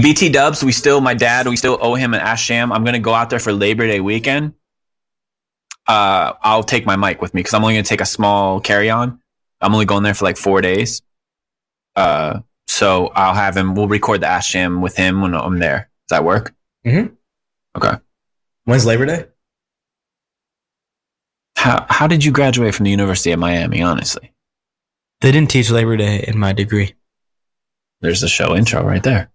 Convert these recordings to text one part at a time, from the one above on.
BT Dubs, we still, my dad, we still owe him an Ash Sham. I'm gonna go out there for Labor Day weekend. Uh, I'll take my mic with me because I'm only gonna take a small carry on. I'm only going there for like four days. Uh, so I'll have him. We'll record the Ash Sham with him when I'm there. Does that work? Mm-hmm. Okay. When's Labor Day? How how did you graduate from the University of Miami? Honestly, They didn't teach Labor Day in my degree. there's the show intro right there.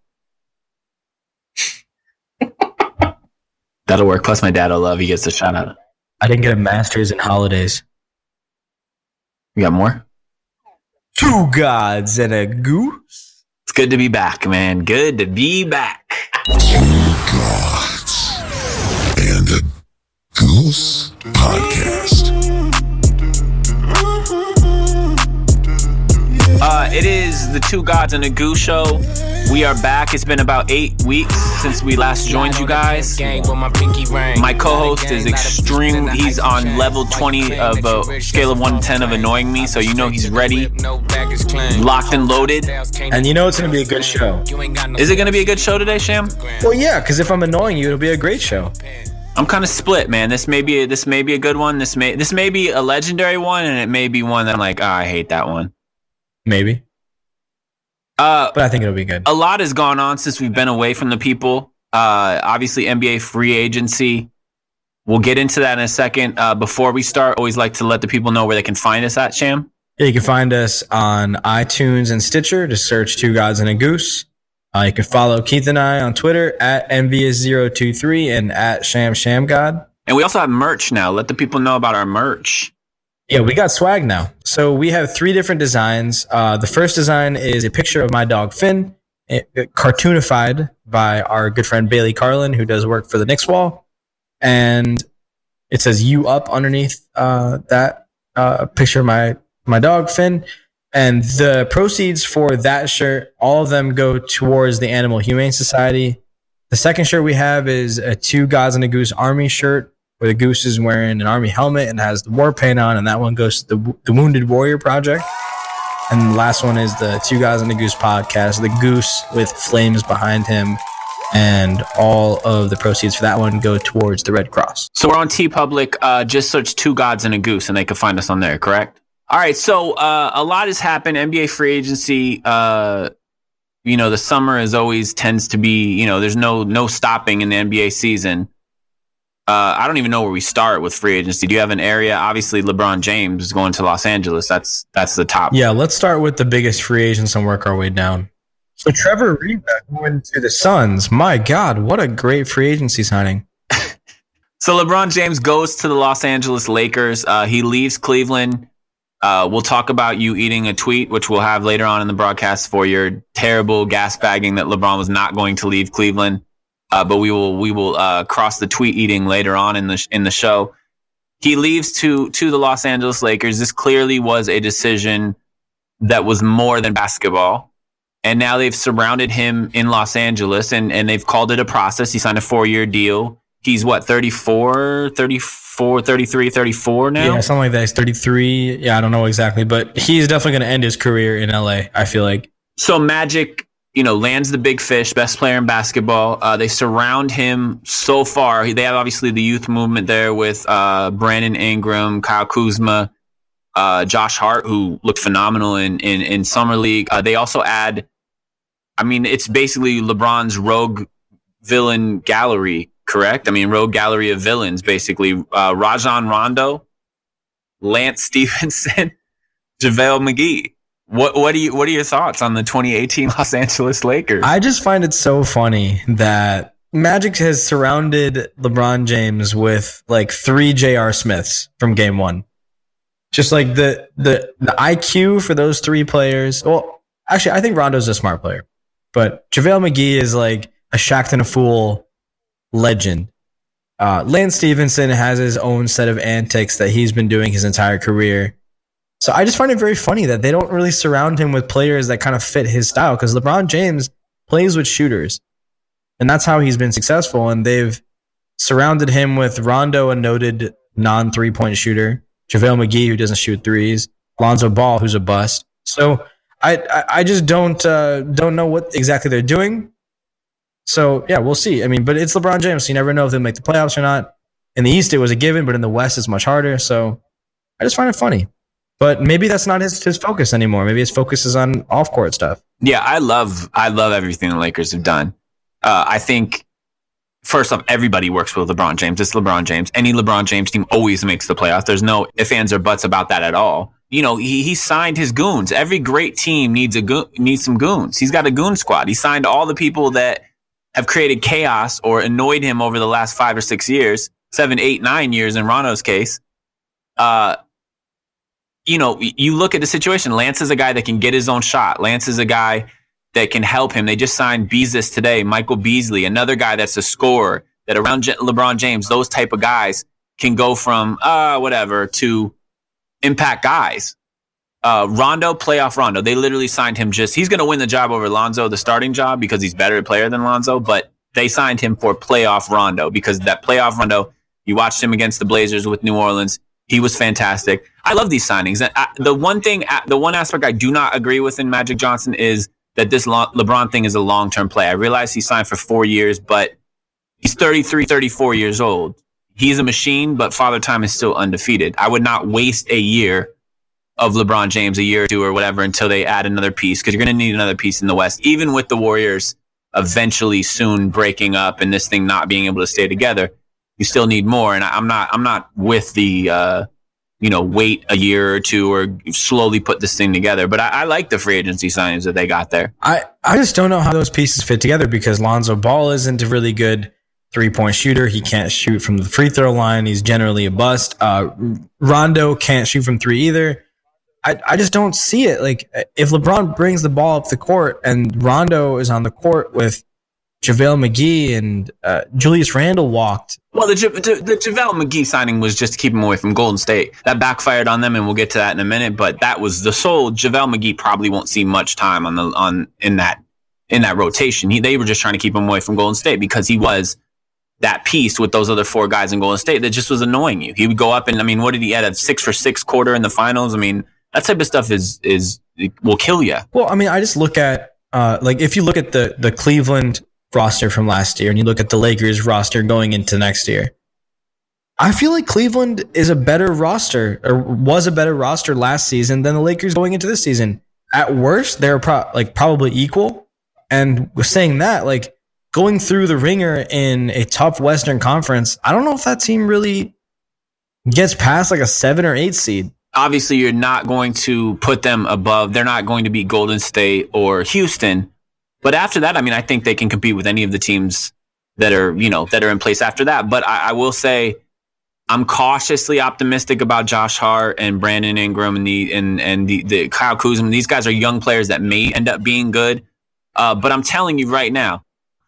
That'll work. Plus, my dad will love. He gets the shout out. I didn't get a master's in holidays. You got more? Two gods and a goose. It's good to be back, man. Good to be back. Two Gods and a Goose Podcast. Uh, it is the Two Gods and a Goose show. We are back. It's been about eight weeks since we last joined you guys. My co-host is extreme. He's on level 20 of a scale of 1 to 10 of annoying me, so you know he's ready, locked and loaded. And you know it's going to be a good show. Is it going to be a good show today, Sham? Well, yeah, because if I'm annoying you, it'll be a great show. I'm kind of split, man. This may be this may be a good one. This may this may be a legendary one, and it may be one that I'm like, oh, I hate that one. Maybe. Uh, But I think it'll be good. a lot has gone on since we've been away from the people. Uh, obviously, NBA free agency. We'll get into that in a second. Uh, before we start, always like to let the people know where they can find us at, Sham. Yeah, you can find us on iTunes and Stitcher. Just search Two Gods and a Goose. Uh, you can follow Keith and I on Twitter at envious023 and at Sham Sham God. And we also have merch now. Let the people know about our merch. Yeah, we got swag now. So we have three different designs. Uh, the first design is a picture of my dog Finn, it, it cartoonified by our good friend Bailey Carlin, who does work for the Knicks wall, and it says "You Up" underneath uh, that uh, picture of my my dog Finn. And the proceeds for that shirt, all of them go towards the Animal Humane Society. The second shirt we have is a Two Gods and a Goose Army shirt where the goose is wearing an army helmet and has the war paint on, and that one goes to the, the Wounded Warrior Project. And the last one is the Two Guys and the Goose podcast, the goose with flames behind him, and all of the proceeds for that one go towards the Red Cross. So we're on TeePublic. Uh, just search Two Gods and a Goose, and they can find us on there. Correct. All right. So uh, a lot has happened. NBA free agency. Uh, you know, the summer is always tends to be. You know, there's no no stopping in the NBA season. Uh, I don't even know where we start with free agency. Do you have an area? Obviously, LeBron James is going to Los Angeles. That's that's the top. Yeah, let's start with the biggest free agents and work our way down. So Trevor Ariza going to the Suns. My God, what a great free agency signing. So LeBron James goes to the Los Angeles Lakers. Uh, he leaves Cleveland. Uh, we'll talk about you eating a tweet, which we'll have later on in the broadcast for your terrible gas bagging that LeBron was not going to leave Cleveland. Uh, but we will we will uh, cross the tweet eating later on in the sh- in the show. He leaves to to the Los Angeles Lakers. This clearly was a decision that was more than basketball. And now they've surrounded him in Los Angeles and, and they've called it a process. He signed a four year deal. He's what, 34, 34, 33, 34 now? Yeah, something like that. He's 33. Yeah, I don't know exactly, but he's definitely going to end his career in LA, I feel like. So Magic, you know, lands the big fish, best player in basketball. Uh, they surround him so far. They have obviously the youth movement there with uh, Brandon Ingram, Kyle Kuzma, uh, Josh Hart, who looked phenomenal in in, in summer league. Uh, they also add, I mean, it's basically LeBron's rogue villain gallery, correct? I mean, rogue gallery of villains, basically. Uh, Rajon Rondo, Lance Stephenson, JaVale McGee. What what do you what are your thoughts on the 2018 Los Angeles Lakers? I just find it so funny that Magic has surrounded LeBron James with like three J.R. Smiths from game one. Just like the, the, the IQ for those three players. Well, actually, I think Rondo's a smart player, but JaVale McGee is like a Shaqtin' a Fool legend. Uh, Lance Stephenson has his own set of antics that he's been doing his entire career. So I just find it very funny that they don't really surround him with players that kind of fit his style because LeBron James plays with shooters. And that's how he's been successful. And they've surrounded him with Rondo, a noted non three point shooter, JaVale McGee, who doesn't shoot threes, Lonzo Ball, who's a bust. So I, I, just don't uh, don't know what exactly they're doing. So yeah, we'll see. I mean, but it's LeBron James. So you never know if they'll make the playoffs or not. In the East, it was a given, but in the West, it's much harder. So I just find it funny. But maybe that's not his, his focus anymore. Maybe his focus is on off court stuff. Yeah, I love I love everything the Lakers have done. Uh, I think first off, everybody works with LeBron James. It's LeBron James. Any LeBron James team always makes the playoffs. There's no ifs, ands, or buts about that at all. You know, he, he signed his goons. Every great team needs a go- needs some goons. He's got a goon squad. He signed all the people that have created chaos or annoyed him over the last five or six years, seven, eight, nine years in Rondo's case. Uh, you know, you look at the situation. Lance is a guy that can get his own shot. Lance is a guy that can help him. They just signed Beezus today, Michael Beasley, another guy that's a scorer that around LeBron James, those type of guys can go from uh whatever to impact guys. Uh, Rondo, playoff Rondo. They literally signed him just, he's going to win the job over Lonzo, the starting job, because he's better player than Lonzo, but they signed him for playoff Rondo because that playoff Rondo, you watched him against the Blazers with New Orleans. He was fantastic. I love these signings. And the one thing, the one aspect I do not agree with in Magic Johnson is that this LeBron thing is a long term play. I realize he signed for four years, but he's 33, 34 years old. He's a machine, but Father Time is still undefeated. I would not waste a year of LeBron James, a year or two or whatever, until they add another piece because you're going to need another piece in the West, even with the Warriors eventually soon breaking up and this thing not being able to stay together. You still need more, and I'm not. I'm not with the. Uh, you know, wait a year or two or slowly put this thing together. But I, I, like the free agency signings that they got there. I, I just don't know how those pieces fit together because Lonzo Ball isn't a really good three point shooter. He can't shoot from the free throw line. He's generally a bust. Uh, Rondo can't shoot from three either. I, I just don't see it. Like if LeBron brings the ball up the court and Rondo is on the court with JaVale McGee and uh, Julius Randle walked. Well, the, the, the JaVale McGee signing was just to keep him away from Golden State. That backfired on them, and we'll get to that in a minute. But that was the sole. JaVale McGee probably won't see much time on the on in that in that rotation. He, they were just trying to keep him away from Golden State because he was that piece with those other four guys in Golden State that just was annoying you. He would go up and I mean, what did he add a six for six quarter in the finals? I mean, that type of stuff is is will kill you. Well, I mean, I just look at uh, like if you look at the the Cleveland roster from last year and you look at the Lakers roster going into next year, I feel like Cleveland is a better roster or was a better roster last season than the Lakers going into this season. At worst, they're pro- like probably equal. And saying that, like going through the ringer in a tough Western Conference, I don't know if that team really gets past like a seven or eight seed. Obviously, you're not going to put them above. They're not going to be Golden State or Houston but after that, I mean, I think they can compete with any of the teams that are, you know, that are in place after that. But I, I will say, I'm cautiously optimistic about Josh Hart and Brandon Ingram and the and and the, the Kyle Kuzma. These guys are young players that may end up being good. Uh, but I'm telling you right now,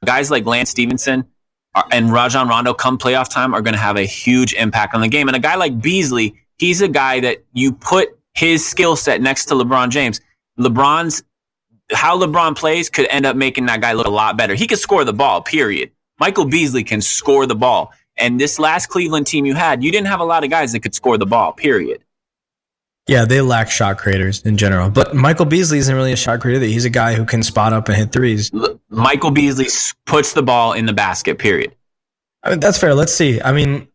guys like Lance Stephenson are, and Rajon Rondo come playoff time are going to have a huge impact on the game. And a guy like Beasley, he's a guy that you put his skill set next to LeBron James. LeBron's how LeBron plays could end up making that guy look a lot better. He could score the ball, period. Michael Beasley can score the ball. And this last Cleveland team you had, you didn't have a lot of guys that could score the ball, period. Yeah, they lack shot creators in general. But Michael Beasley isn't really a shot creator. He's a guy who can spot up and hit threes. Michael Beasley puts the ball in the basket, period. I mean, that's fair. Let's see. I mean,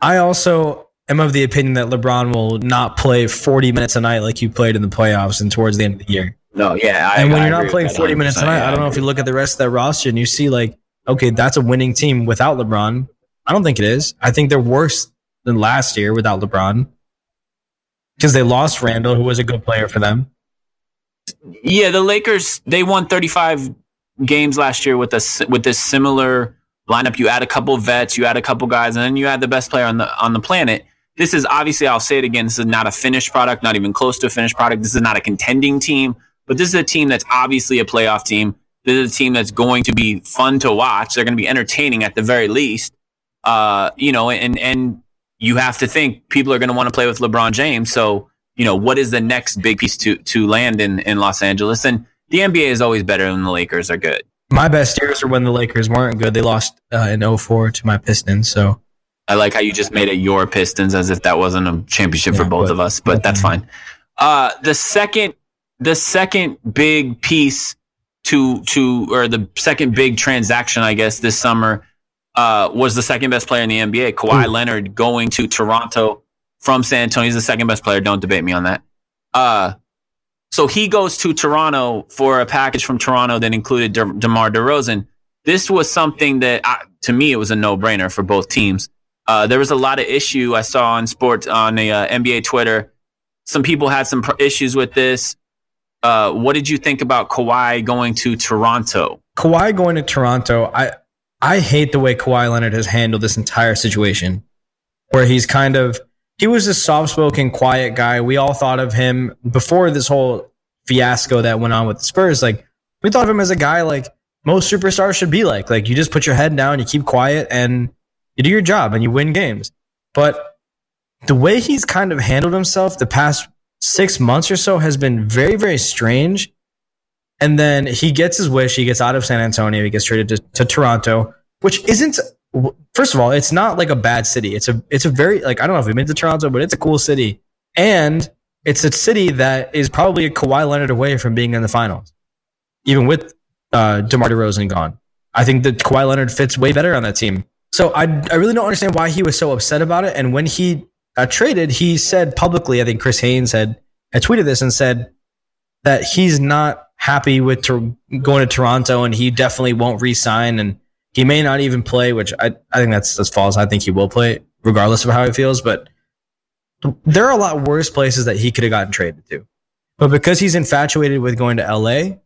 I also am of the opinion that LeBron will not play 40 minutes a night like you played in the playoffs and towards the end of the year. No, yeah. I, and when I you're not playing 40 minutes a night, I don't know if you look at the rest of that roster and you see like, okay, that's a winning team without LeBron. I don't think it is. I think they're worse than last year without LeBron because they lost Randle, who was a good player for them. Yeah, the Lakers they won 35 games last year with a with this similar lineup. You add a couple vets, you add a couple guys, and then you add the best player on the on the planet. This is obviously, I'll say it again. This is not a finished product, not even close to a finished product. This is not a contending team. But this is a team that's obviously a playoff team. This is a team that's going to be fun to watch. They're going to be entertaining at the very least. Uh, you know, and and you have to think people are going to want to play with LeBron James. So, you know, what is the next big piece to to land in in Los Angeles? And the NBA is always better when the Lakers are good. My best years are when the Lakers weren't good. They lost uh, in 04 to my Pistons. So I like how you just made it your Pistons as if that wasn't a championship yeah, for both of us, but that's fine. Uh, the second the second big piece to to or the second big transaction, I guess, this summer uh, was the second best player in the NBA. Kawhi Ooh. Leonard going to Toronto from San Antonio. He's the second best player. Don't debate me on that. Uh, so he goes to Toronto for a package from Toronto that included De- DeMar DeRozan. This was something that, I, to me, it was a no-brainer for both teams. Uh, there was a lot of issue I saw on sports on the uh, NBA Twitter. Some people had some pr- issues with this. Uh, what did you think about Kawhi going to Toronto? Kawhi going to Toronto, I I hate the way Kawhi Leonard has handled this entire situation, where he's kind of he was a soft-spoken, quiet guy. We all thought of him before this whole fiasco that went on with the Spurs. Like we thought of him as a guy like most superstars should be like. Like you just put your head down, you keep quiet, and you do your job, and you win games. But the way he's kind of handled himself the past six months or so has been very, very strange. And then he gets his wish. He gets out of San Antonio. He gets traded to, to Toronto, which isn't. First of all, it's not like a bad city. It's a it's a very like I don't know if you've been to Toronto, but it's a cool city, and it's a city that is probably a Kawhi Leonard away from being in the finals, even with uh, DeMar DeRozan gone. I think that Kawhi Leonard fits way better on that team. So I I really don't understand why he was so upset about it. And when he uh, traded, he said publicly, I think Chris Haynes had, had tweeted this and said that he's not happy with going to Toronto and he definitely won't re-sign and he may not even play, which I, I think that's that's false. I think he will play regardless of how he feels. But there are a lot worse places that he could have gotten traded to. But because he's infatuated with going to LA,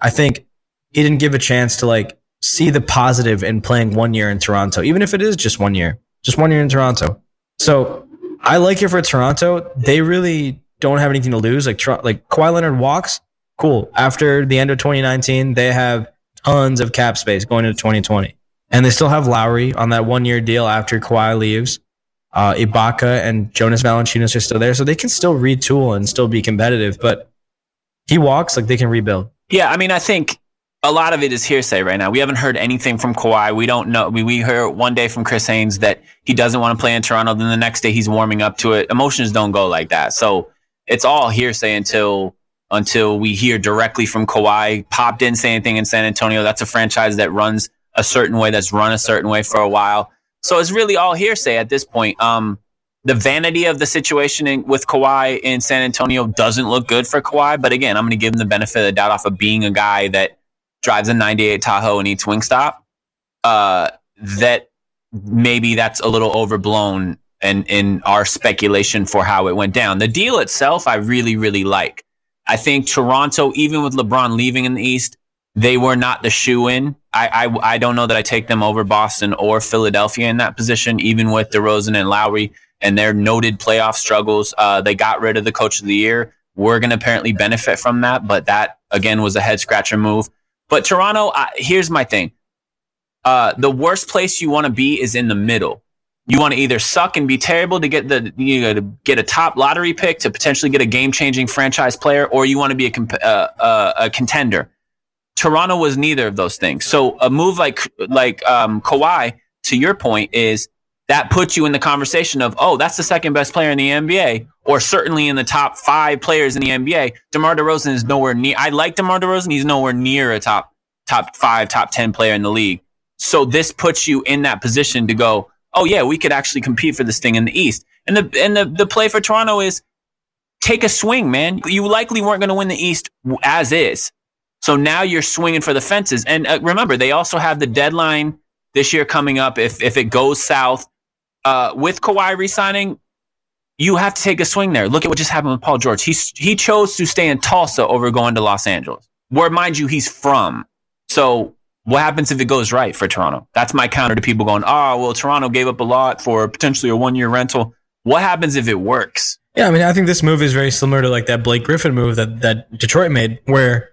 I think he didn't give a chance to like see the positive in playing one year in Toronto, even if it is just one year, just one year in Toronto. So I like it for Toronto. They really don't have anything to lose. Like like Kawhi Leonard walks, cool. After the end of 2019, they have tons of cap space going into 2020, and they still have Lowry on that one year deal after Kawhi leaves. Uh, Ibaka and Jonas Valanciunas are still there, so they can still retool and still be competitive. But he walks like they can rebuild. Yeah, I mean, I think a lot of it is hearsay right now. We haven't heard anything from Kawhi. We don't know. We, we heard one day from Chris Haynes that he doesn't want to play in Toronto. Then the next day he's warming up to it. Emotions don't go like that. So it's all hearsay until until we hear directly from Kawhi. Pop didn't say anything in San Antonio. That's a franchise that runs a certain way, that's run a certain way for a while. So it's really all hearsay at this point. Um, the vanity of the situation in, with Kawhi in San Antonio doesn't look good for Kawhi. But again, I'm going to give him the benefit of the doubt off of being a guy that drives a 98 Tahoe and eats Wingstop. Uh, that maybe that's a little overblown and in our speculation for how it went down. The deal itself, I really, really like. I think Toronto, even with LeBron leaving in the East, they were not the shoe in. I, I I don't know that I take them over Boston or Philadelphia in that position, even with DeRozan and Lowry and their noted playoff struggles. Uh, they got rid of the coach of the year. We're going to apparently benefit from that, but that again was a head scratcher move. But Toronto, I, here's my thing: uh, the worst place you want to be is in the middle. You want to either suck and be terrible to get the you know, to get a top lottery pick to potentially get a game changing franchise player, or you want to be a, comp- uh, uh, a contender. Toronto was neither of those things. So a move like like um, Kawhi, to your point, is that puts you in the conversation of oh, that's the second best player in the NBA, or certainly in the top five players in the NBA. DeMar DeRozan is nowhere near. I like DeMar DeRozan. He's nowhere near a top top five, top ten player in the league. So this puts you in that position to go, oh yeah, we could actually compete for this thing in the East. And the and the the play for Toronto is take a swing, man. You likely weren't going to win the East as is. So now you're swinging for the fences. And uh, remember, they also have the deadline this year coming up. If if it goes south uh, with Kawhi resigning, you have to take a swing there. Look at what just happened with Paul George. He he chose to stay in Tulsa over going to Los Angeles, where mind you he's from. So what happens if it goes right for Toronto? That's my counter to people going, oh well, Toronto gave up a lot for potentially a one year rental. What happens if it works? Yeah, I mean, I think this move is very similar to like that Blake Griffin move that that Detroit made, where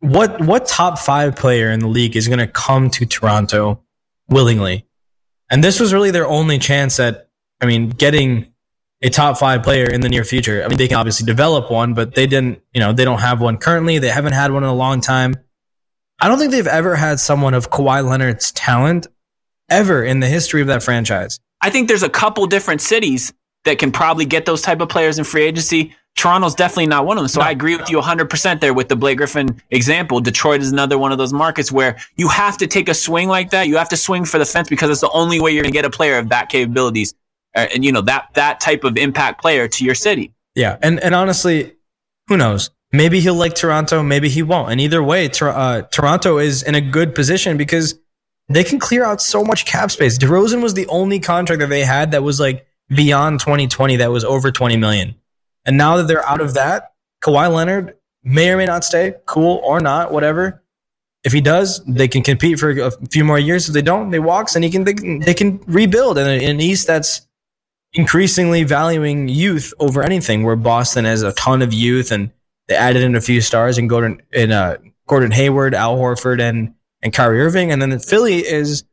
what what top five player in the league is going to come to Toronto willingly? And this was really their only chance at, I mean, getting a top five player in the near future. I mean, they can obviously develop one, but they didn't, you know, they don't have one currently. They haven't had one in a long time. I don't think they've ever had someone of Kawhi Leonard's talent ever in the history of that franchise. I think there's a couple different cities that can probably get those type of players in free agency. Toronto's definitely not one of them. So I agree with you 100% there with the Blake Griffin example. Detroit is another one of those markets where you have to take a swing like that. You have to swing for the fence because it's the only way you're going to get a player of that capabilities uh, and you know that that type of impact player to your city. Yeah, and and honestly, who knows? Maybe he'll like Toronto, maybe he won't. And either way, uh, Toronto is in a good position because they can clear out so much cap space. DeRozan was the only contract that they had that was like beyond 2020 that was over 20 million. And now that they're out of that, Kawhi Leonard may or may not stay, cool or not, whatever. If he does, they can compete for a few more years. If they don't, they walks and he can they they can rebuild. And in East, that's increasingly valuing youth over anything. Where Boston has a ton of youth and they added in a few stars and Gordon in uh, Gordon Hayward, Al Horford, and and Kyrie Irving, and then Philly is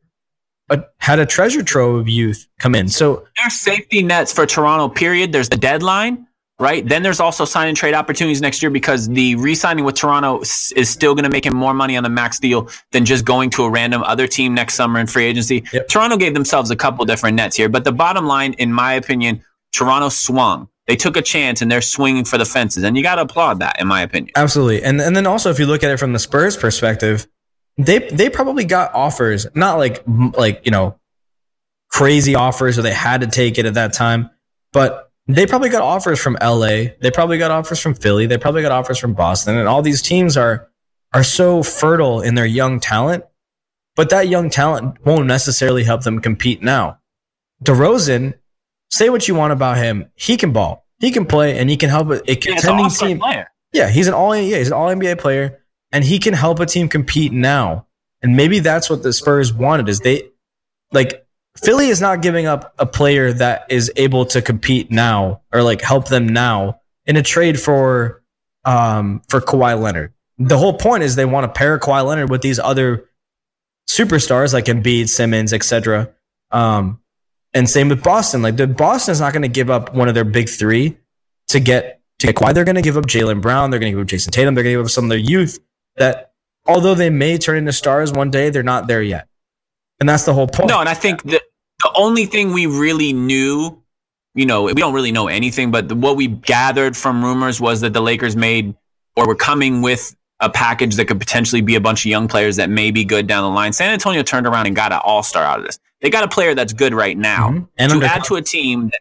a, had a treasure trove of youth come in. So there's safety nets for Toronto. Period. There's the deadline right? Then there's also sign and trade opportunities next year because the re-signing with Toronto is still going to make him more money on the max deal than just going to a random other team next summer in free agency. Yep. Toronto gave themselves a couple different nets here, but the bottom line, in my opinion, Toronto swung. They took a chance and they're swinging for the fences, and you got to applaud that, in my opinion. Absolutely, and and then also if you look at it from the Spurs' perspective, they they probably got offers, not like like you know crazy offers, or they had to take it at that time, but they probably got offers from LA. They probably got offers from Philly. They probably got offers from Boston. And all these teams are are so fertile in their young talent, but that young talent won't necessarily help them compete now. DeRozan, say what you want about him, he can ball, he can play, and he can help a, a contending team. Player. Yeah, he's an all yeah, he's an all NBA player, and he can help a team compete now. And maybe that's what the Spurs wanted is they like Philly is not giving up a player that is able to compete now or like help them now in a trade for um for Kawhi Leonard. The whole point is they want to pair Kawhi Leonard with these other superstars like Embiid, Simmons, etc. Um, and same with Boston. Like the Boston is not going to give up one of their big three to get to get Kawhi. They're going to give up Jaylen Brown. They're going to give up Jayson Tatum. They're going to give up some of their youth that, although they may turn into stars one day, they're not there yet. And that's the whole point. No, and I think the, the only thing we really knew, you know, we don't really know anything, but what we gathered from rumors was that the Lakers made or were coming with a package that could potentially be a bunch of young players that may be good down the line. San Antonio turned around and got an all star out of this. They got a player that's good right now. Mm-hmm. And to add to a team that,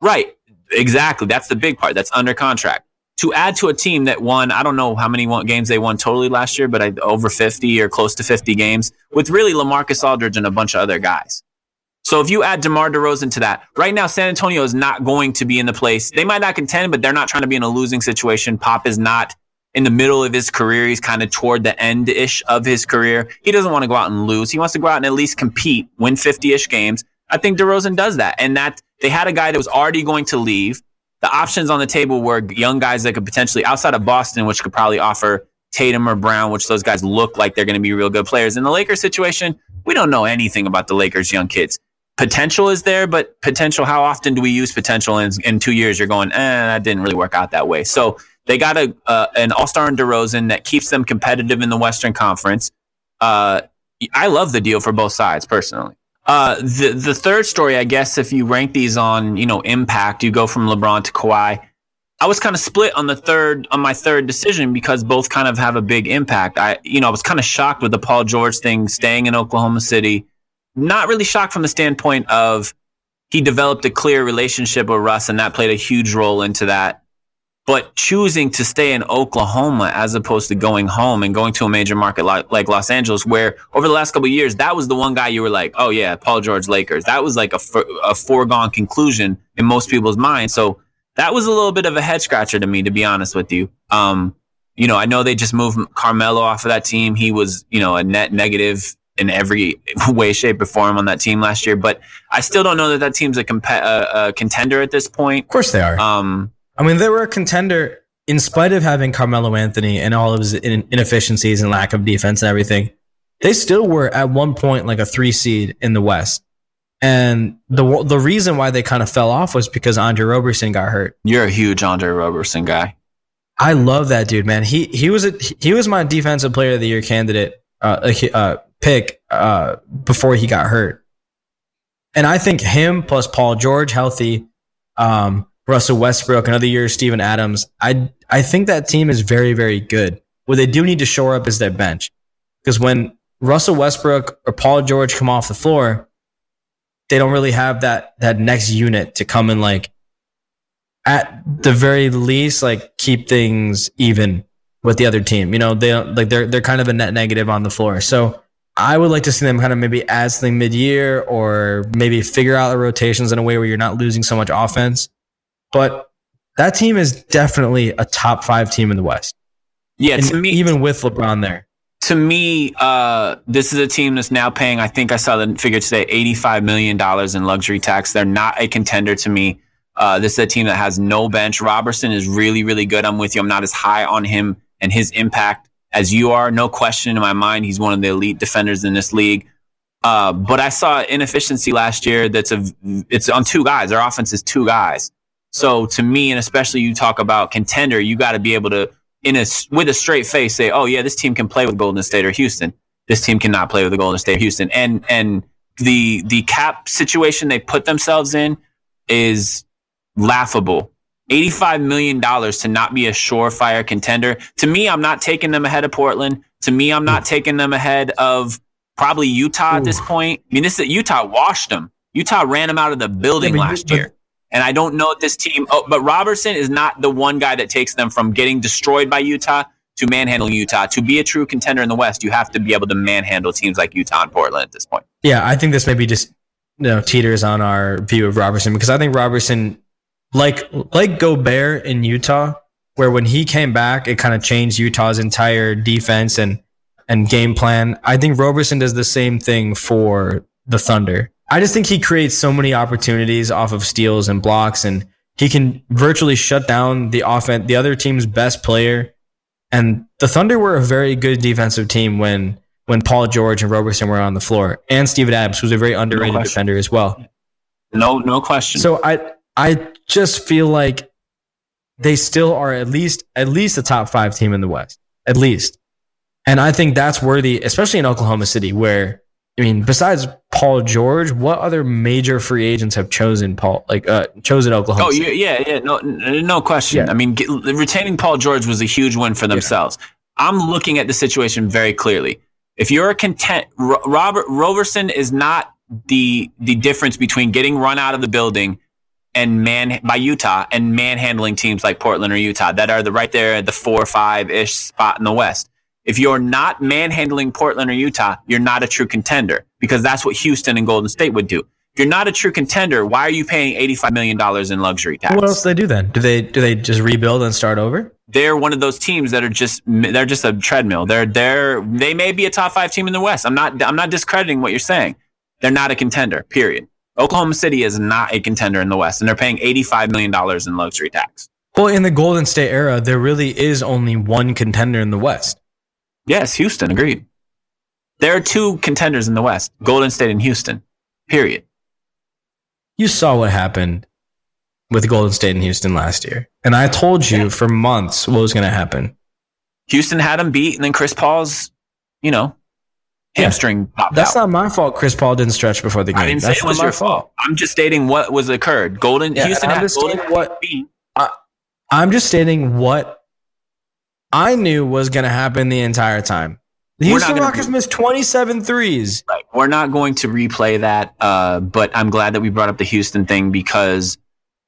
right, exactly. That's the big part. That's under contract to add to a team that won, I don't know how many games they won totally last year, but I, over 50 or close to 50 games with really LaMarcus Aldridge and a bunch of other guys. So if you add DeMar DeRozan to that, right now San Antonio is not going to be in the place. They might not contend, but they're not trying to be in a losing situation. Pop is not in the middle of his career. He's kind of toward the end ish of his career. He doesn't want to go out and lose. He wants to go out and at least compete, win 50 ish games. I think DeRozan does that. And that they had a guy that was already going to leave the options on the table were young guys that could potentially, outside of Boston, which could probably offer Tatum or Brown, which those guys look like they're going to be real good players. In the Lakers situation, we don't know anything about the Lakers' young kids. Potential is there, but potential, how often do we use potential in, in two years? You're going, eh, that didn't really work out that way. So they got a uh, an all star in DeRozan that keeps them competitive in the Western Conference. Uh, I love the deal for both sides personally. Uh, the the third story, I guess, if you rank these on you know impact, you go from LeBron to Kawhi. I was kind of split on the third on my third decision because both kind of have a big impact. I you know I was kind of shocked with the Paul George thing, staying in Oklahoma City. Not really shocked from the standpoint of he developed a clear relationship with Russ, and that played a huge role into that but choosing to stay in Oklahoma as opposed to going home and going to a major market like, like Los Angeles, where over the last couple years, that was the one guy you were like, oh yeah, Paul George Lakers. That was like a, a foregone conclusion in most people's minds. So that was a little bit of a head scratcher to me, to be honest with you. Um, you know, I know they just moved Carmelo off of that team. He was, you know, a net negative in every way, shape, or form on that team last year. But I still don't know that that team's a, comp- a, a contender at this point. Of course they are. Um, I mean, they were a contender in spite of having Carmelo Anthony and all of his inefficiencies and lack of defense and everything. They still were at one point like a three seed in the West. And the the reason why they kind of fell off was because Andre Roberson got hurt. You're a huge Andre Roberson guy. I love that dude, man. He he was a he was my defensive player of the year candidate uh, uh, pick uh, before he got hurt. And I think him plus Paul George healthy, um, Russell Westbrook, another year Steven Adams. I I think that team is very very good. What they do need to shore up is their bench, because when Russell Westbrook or Paul George come off the floor, they don't really have that that next unit to come and like at the very least like keep things even with the other team. You know, they like they're they're kind of a net negative on the floor. So I would like to see them kind of maybe add something mid year or maybe figure out the rotations in a way where you're not losing so much offense. But that team is definitely a top five team in the West. Yeah, And to me, even with LeBron there. to me, uh, this is a team that's now paying. I think I saw the figure today: eighty-five million dollars in luxury tax. They're not a contender to me. Uh, this is a team that has no bench. Robertson is really, really good. I'm with you. I'm not as high on him and his impact as you are. No question in my mind. He's one of the elite defenders in this league. Uh, but I saw inefficiency last year. That's a it's on two guys. Their offense is two guys. So to me, and especially you talk about contender, you got to be able to in a with a straight face say, "Oh yeah, this team can play with Golden State or Houston. This team cannot play with the Golden State or Houston." And and the the cap situation they put themselves in is laughable. $85 million to not be a surefire contender. To me, I'm not taking them ahead of Portland. To me, I'm not mm. taking them ahead of probably Utah at this point. I mean, this Utah washed them. Utah ran them out of the building Yeah, you- last year. And I don't know if this team, oh, but Robertson is not the one guy that takes them from getting destroyed by Utah to manhandling Utah. To be a true contender in the West, you have to be able to manhandle teams like Utah and Portland at this point. Yeah, I think this maybe just you know teeters on our view of Robertson because I think Robertson, like like Gobert in Utah, where when he came back, it kind of changed Utah's entire defense and and game plan. I think Robertson does the same thing for the Thunder. I just think he creates so many opportunities off of steals and blocks, and he can virtually shut down the offense, the other team's best player. And the Thunder were a very good defensive team when when Paul George and Robertson were on the floor, and Steven Adams was a very underrated question. defender as well. No, no question. So I I just feel like they still are at least at least a top five team in the West, at least, and I think that's worthy, especially in Oklahoma City, where I mean, besides Paul George, what other major free agents have chosen Paul like uh, chosen Oklahoma? Oh, City? yeah, yeah, yeah. No, no question. Yeah. I mean, get, retaining Paul George was a huge win for themselves. I'm looking at the situation very clearly. If you're a content, Robert Roberson is not the the difference between getting run out of the building and man by Utah and manhandling teams like Portland or Utah that are the right there at the four or five ish spot in the West. If you're not manhandling Portland or Utah, you're not a true contender because that's what Houston and Golden State would do. If you're not a true contender, why are you paying $85 million in luxury tax? What else do they do then? Do they do they just rebuild and start over? they're one of those teams that are just they're just a treadmill. They're they're they may be a top five team in the West. I'm not I'm not discrediting what you're saying. They're not a contender. Period. Oklahoma City is not a contender in the West, and they're paying 85 million dollars in luxury tax. Well, in the Golden State era, there really is only one contender in the West. Yes, Houston agreed. There are two contenders in the West: Golden State and Houston. Period. You saw what happened with Golden State and Houston last year. And I told you Yeah. for months what was going to happen. Houston had them beat, and then Chris Paul's, you know. Hamstring popped That's out. not my fault. Chris Paul didn't stretch before the game. I didn't say it was your fault. I'm just stating what was occurred. Golden Yeah, Houston had Golden what- beat. I'm just stating what I knew was going to happen the entire time. The Houston Rockets missed 27 threes. Right. We're not going to replay that, uh, but I'm glad that we brought up the Houston thing because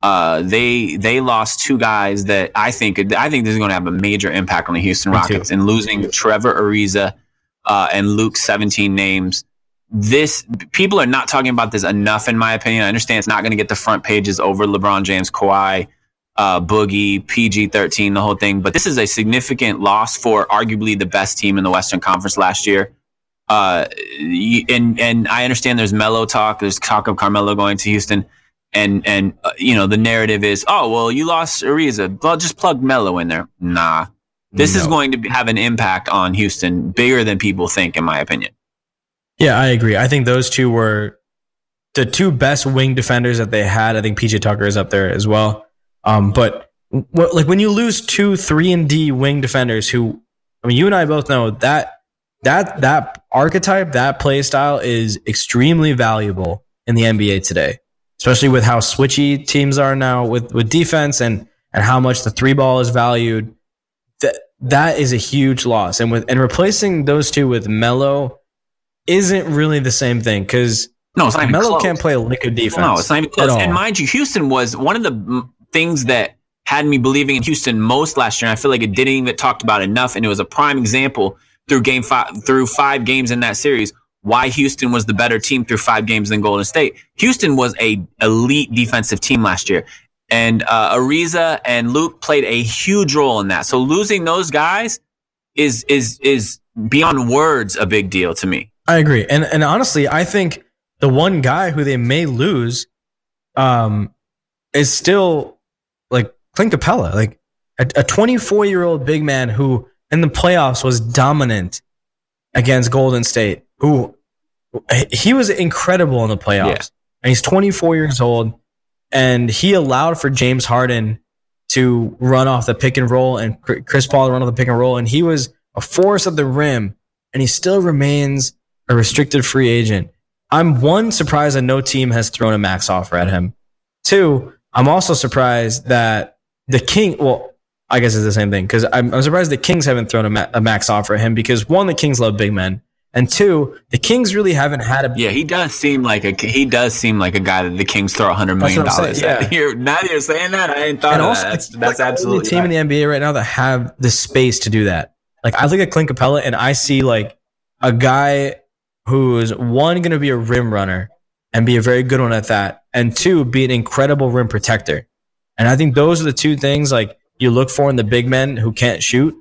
uh, they they lost two guys that I think I think this is going to have a major impact on the Houston Rockets and losing Trevor Ariza uh, and Luke 17 names. This people are not talking about this enough, in my opinion. I understand it's not going to get the front pages over LeBron James, Kawhi, uh, Boogie, PG 13, the whole thing. But this is a significant loss for arguably the best team in the Western Conference last year. Uh, and and I understand there's Melo talk. There's talk of Carmelo going to Houston, and and uh, you know the narrative is, oh well, you lost Ariza. Well, just plug Melo in there. Nah, this is going to be- have an impact on Houston bigger than people think, in my opinion. Yeah, I agree. I think those two were the two best wing defenders that they had. I think PJ Tucker is up there as well. Um, but what, like when you lose two three and D wing defenders, who I mean, you and I both know that that that archetype, that play style is extremely valuable in the NBA today. especially with how switchy teams are now with with defense and and how much the three ball is valued. That is a huge loss. And with and replacing those two with Melo isn't really the same thing because No, it's not close. can't play a lick of defense. No, it's not even close. And mind you, Houston was one of the things that had me believing in Houston most last year. And I feel like it didn't even get talked about enough. And it was a prime example through game five, through five games in that series, why Houston was the better team through five games than Golden State. Houston was a elite defensive team last year. And uh, Ariza and Luke played a huge role in that. So losing those guys is is is beyond words a big deal to me. I agree. And and honestly, I think the one guy who they may lose um is still like Clint Capela, like a 24 year old big man who in the playoffs was dominant against Golden State. Who he was incredible in the playoffs. Yeah. And he's 24 years old and he allowed for James Harden to run off the pick and roll and Chris Paul to run off the pick and roll and he was a force at the rim and he still remains a restricted free agent. I'm one surprised that no team has thrown a max offer at him. Two, I'm also surprised that the King. Well, I guess it's the same thing because I'm, I'm surprised the Kings haven't thrown a, ma- a max offer at him because one, the Kings love big men, and two, the Kings really haven't had a. Yeah, he does seem like a he does seem like a guy that the Kings throw a hundred million dollars at. You're, now that you're saying that, I ain't thought and also, that. That's, that's like absolutely the team right. in the NBA right now that have the space to do that. Like I look at Clint Capela and I see like a guy who is one going to be a rim runner and be a very good one at that, and two be an incredible rim protector. And I think those are the two things like you look for in the big men who can't shoot,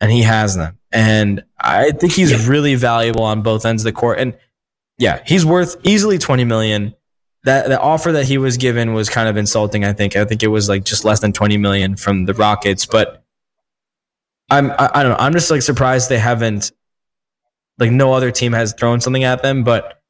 and he has them. And I think he's really valuable on both ends of the court. And yeah, he's worth easily twenty million. That the offer that he was given was kind of insulting. I think. I think it was like just less than twenty million from the Rockets. But I'm I, I don't know. I'm just like surprised they haven't like no other team has thrown something at them. But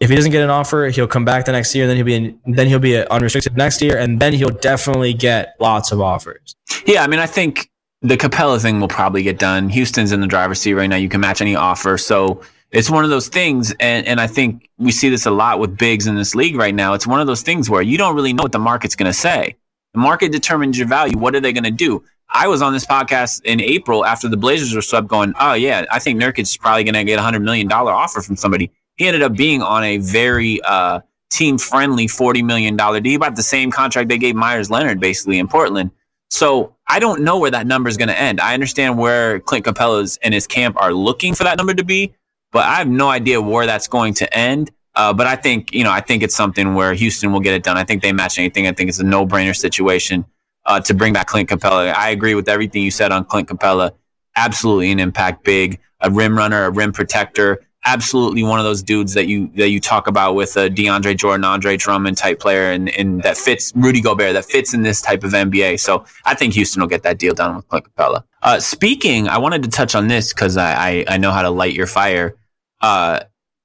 if he doesn't get an offer, he'll come back the next year. Then he'll be in, then he'll be unrestricted next year, and then he'll definitely get lots of offers. Yeah, I mean, I think the Capela thing will probably get done. Houston's in the driver's seat right now. You can match any offer, so it's one of those things. And and I think we see this a lot with bigs in this league right now. It's one of those things where you don't really know what the market's going to say. The market determines your value. What are they going to do? I was on this podcast in April after the Blazers were swept, going, "Oh yeah, I think Nurkic is probably going to get a hundred million dollar offer from somebody." He ended up being on a very uh, team friendly forty million dollar deal, about the same contract they gave Meyers Leonard, basically in Portland. So I don't know where that number is going to end. I understand where Clint Capela's and his camp are looking for that number to be, but I have no idea where that's going to end. Uh, but I think you know, I think it's something where Houston will get it done. I think they match anything. I think it's a no-brainer situation uh, to bring back Clint Capela. I agree with everything you said on Clint Capela. Absolutely an impact big, a rim runner, a rim protector. Absolutely one of those dudes that you that you talk about with a DeAndre Jordan, Andre Drummond type player, and, and that fits Rudy Gobert, that fits in this type of NBA. So I think Houston will get that deal done with Clint Capela. Uh, speaking, I wanted to touch on this because I, I I know how to light your fire. Uh,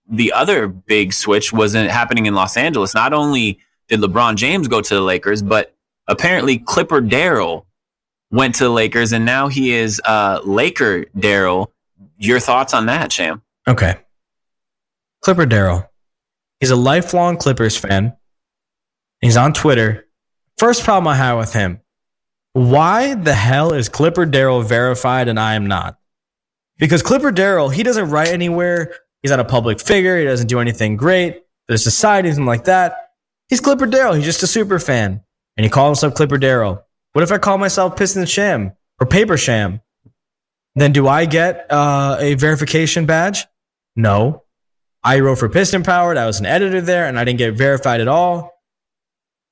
the other big switch wasn't happening in Los Angeles. Not only did LeBron James go to the Lakers, but apparently Clipper Darrell went to the Lakers, and now he is uh, Laker Darrell. Your thoughts on that, Sham? Okay. Clipper Darrell. He's a lifelong Clippers fan. He's on Twitter. First problem I have with him. Why the hell is Clipper Darrell verified and I am not? Because Clipper Darrell, he doesn't write anywhere. He's not a public figure. He doesn't do anything great There's the society, anything like that. He's Clipper Darrell. He's just a super fan. And he calls himself Clipper Darrell. What if I call myself Piston Sham or Paper Sham? Then do I get uh, a verification badge? No. I wrote for Piston Powered. I was an editor there and I didn't get verified at all.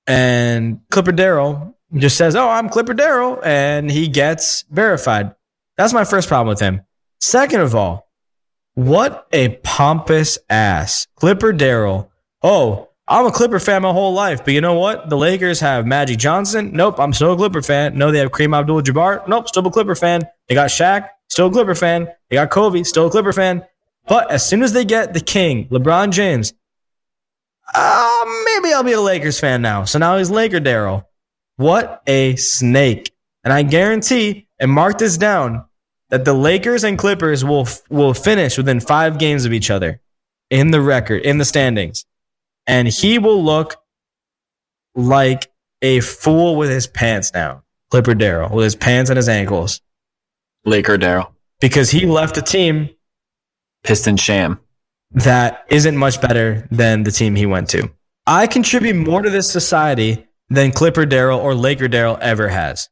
And Clipper Darrell just says, Oh, I'm Clipper Darrell. And he gets verified. That's my first problem with him. Second of all, what a pompous ass. Clipper Darrell. Oh, I'm a Clipper fan my whole life, but you know what? The Lakers have Magic Johnson. Nope, I'm still a Clipper fan. No, they have Kareem Abdul-Jabbar. Nope, still a Clipper fan. They got Shaq, still a Clipper fan. They got Kobe, still a Clipper fan. But as soon as they get the King, LeBron James, uh, maybe I'll be a Lakers fan now. So now he's Laker Darrell. What a snake! And I guarantee, and mark this down, that the Lakers and Clippers will will finish within five games of each other in the record in the standings, and he will look like a fool with his pants now. Clipper Darrell with his pants and his ankles Laker Darrell. because he left a team Piston Sham. that isn't much better than the team he went to. I contribute more to this society than Clipper Darrell or Laker Darrell ever has.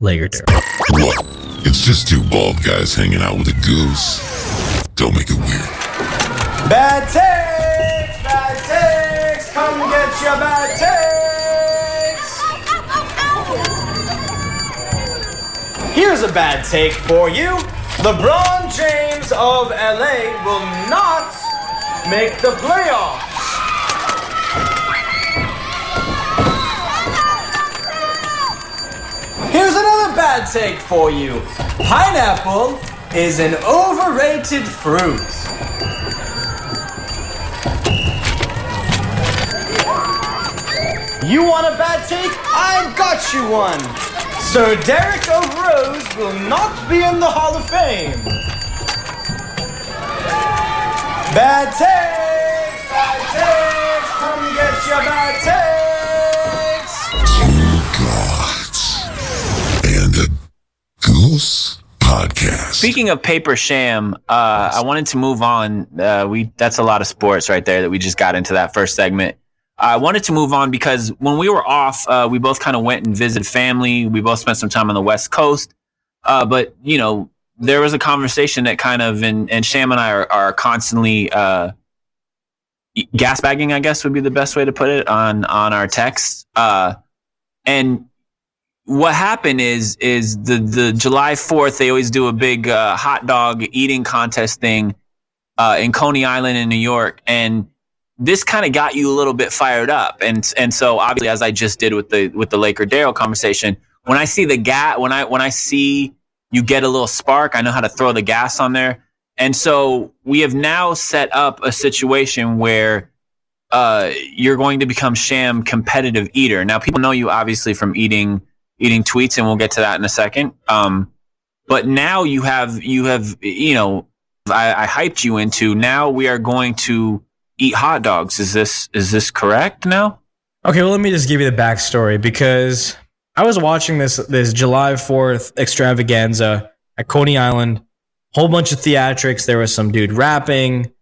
Laker Darrell. What? It's just two bald guys hanging out with a goose. Don't make it weird. Bad takes, bad takes, come get your bad takes. Here's a bad take for you. LeBron James of LA will not make the playoffs. Here's another bad take for you. Pineapple is an overrated fruit. You want a bad take? I got you one. Sir Derek of Rose will not be in the Hall of Fame. Bad takes, bad takes, come get your bad takes. Two gods. And a goose podcast. Speaking of paper sham, uh, I wanted to move on. Uh, we that's a lot of sports right there that we just got into that first segment. I wanted to move on because when we were off, uh, we both kind of went and visited family. We both spent some time on the West Coast. Uh, but you know, there was a conversation that kind of and, and Sham and I are, are constantly uh, gas bagging. I guess would be the best way to put it on on our texts. Uh, and what happened is is the the July Fourth they always do a big uh, hot dog eating contest thing uh, in Coney Island in New York, and this kind of got you a little bit fired up, and and so obviously as I just did with the with the Laker Darrell conversation, when I see the gas, when I when I see you get a little spark, I know how to throw the gas on there, and so we have now set up a situation where uh, you're going to become sham competitive eater. Now people know you obviously from eating eating tweets, and we'll get to that in a second. Um, but now you have you have you know I, I hyped you into now we are going to eat hot dogs. Is this is this correct now? Okay, well, let me just give you the backstory because I was watching this this July Fourth extravaganza at Coney Island. Whole bunch of theatrics. There was some dude rapping.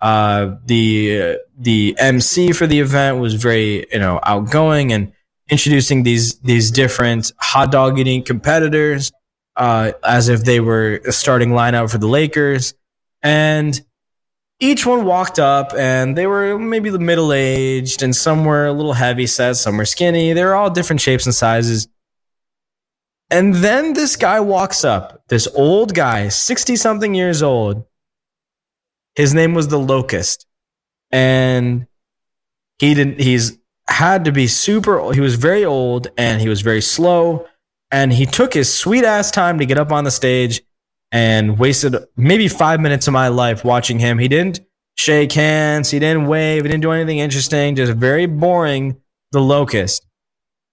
Uh, the the MC for the event was very you know outgoing and introducing these these different hot dog eating competitors uh, as if they were a starting lineup for the Lakers, and each one walked up and they were maybe the middle aged and some were a little heavy set, some were skinny. They were all different shapes and sizes. And then this guy walks up, this old guy, 60 something years old. His name was the Locust. And he didn't, he's had to be super, he was very old and he was very slow. And he took his sweet ass time to get up on the stage and wasted maybe five minutes of my life watching him. He didn't shake hands, he didn't wave, he didn't do anything interesting, just very boring. The locust.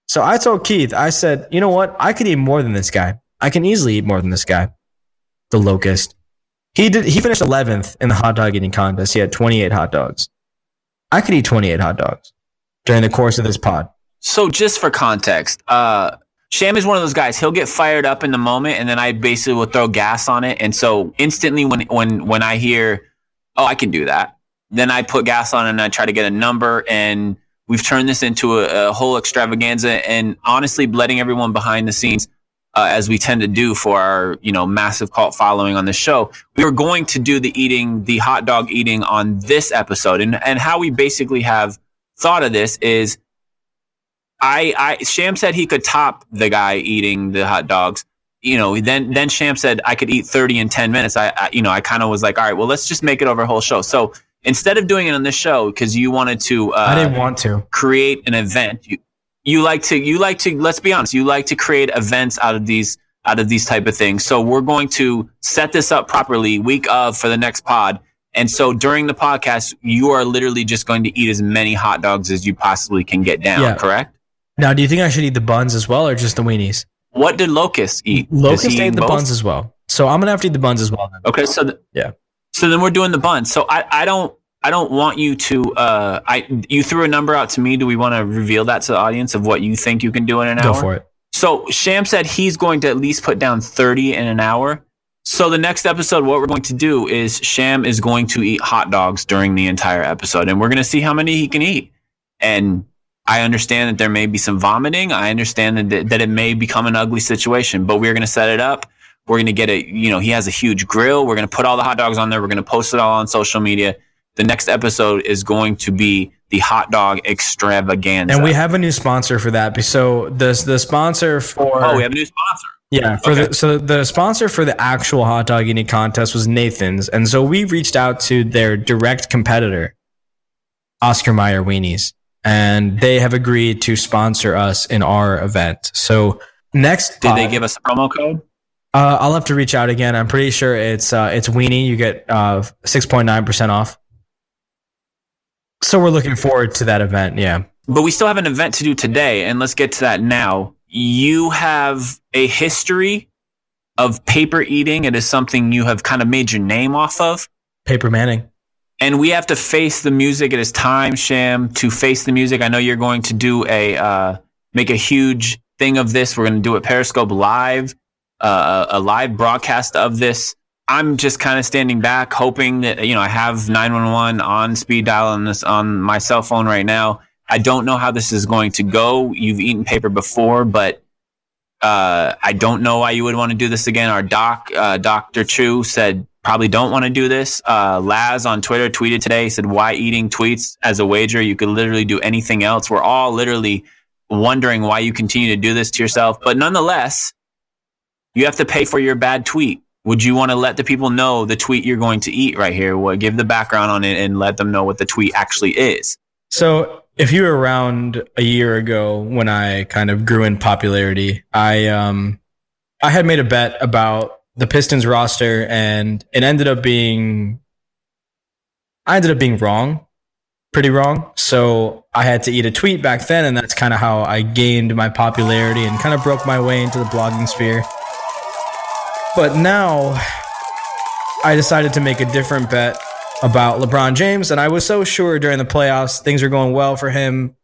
So I told Keith, I said, you know what? I could eat more than this guy. I can easily eat more than this guy. The locust. He did. He finished 11th in the hot dog eating contest. He had 28 hot dogs. I could eat 28 hot dogs during the course of this pod. So just for context, uh, Sham is one of those guys. He'll get fired up in the moment, and then I basically will throw gas on it. And so instantly, when when when I hear, "Oh, I can do that," then I put gas on and I try to get a number. And we've turned this into a, a whole extravaganza. And honestly, letting everyone behind the scenes, uh, as we tend to do for our you know massive cult following on the show, we were going to do the eating, the hot dog eating on this episode, and and how we basically have thought of this is I, I Sham said he could top the guy eating the hot dogs. You know, then then Sham said I could eat thirty in ten minutes. I, I you know I kind of was like, all right, well let's just make it over a whole show. So instead of doing it on this show because you wanted to, uh, I didn't want to. create an event. You you like to you like to let's be honest. You like to create events out of these out of these type of things. So we're going to set this up properly week of for the next pod. And so during the podcast, you are literally just going to eat as many hot dogs as you possibly can get down. Yeah. Correct. Now, do you think I should eat the buns as well or just the weenies? What did Locust eat? Locust ate the both? buns as well. So I'm gonna have to eat the buns as well. Then. Okay, so th- Yeah. so then we're doing the buns. So I, I don't I don't want you to. Uh, I you threw a number out to me. Do we want to reveal that to the audience of what you think you can do in an Go hour? Go for it. So Sham said he's going to at least put down 30 in an hour. So the next episode, what we're going to do is Sham is going to eat hot dogs during the entire episode, and we're going to see how many he can eat. And I understand that there may be some vomiting. I understand that that it may become an ugly situation, but we're going to set it up. We're going to get a, you know, he has a huge grill. We're going to put all the hot dogs on there. We're going to post it all on social media. The next episode is going to be the hot dog extravaganza. And we have a new sponsor for that. So the the sponsor for oh, we have a new sponsor. Yeah, for Okay. the so the sponsor for the actual hot dog eating contest was Nathan's, and so we reached out to their direct competitor, Oscar Mayer Weenies, and they have agreed to sponsor us in our event. So next, Did they give us a promo code? Uh, I'll have to reach out again. I'm pretty sure it's uh, it's Weenie. You get uh, six point nine percent off. So we're looking forward to that event. Yeah. But we still have an event to do today, and let's get to that now. You have a history of paper eating. It is something you have kind of made your name off of. Paper Manning. And we have to face the music. It is time, Sham, to face the music. I know you're going to do a uh, make a huge thing of this. We're going to do a Periscope live, uh, a live broadcast of this. I'm just kind of standing back, hoping that you know I have 911 on speed dial on this on my cell phone right now. I don't know how this is going to go. You've eaten paper before, but uh, I don't know why you would want to do this again. Our doc, uh, Dr. Chu, said probably don't want to do this. Uh, Laz on Twitter tweeted today, said, Why eating tweets as a wager? You could literally do anything else. We're all literally wondering why you continue to do this to yourself. But nonetheless, you have to pay for your bad tweet. Would you want to let the people know the tweet you're going to eat right here? Well, give the background on it and let them know what the tweet actually is. So, if you were around a year ago when I kind of grew in popularity, I um I had made a bet about the Pistons roster and it ended up being I ended up being wrong, pretty wrong. So, I had to eat a tweet back then and that's kind of how I gained my popularity and kind of broke my way into the blogging sphere. But now I decided to make a different bet about LeBron James, and I was so sure during the playoffs things were going well for him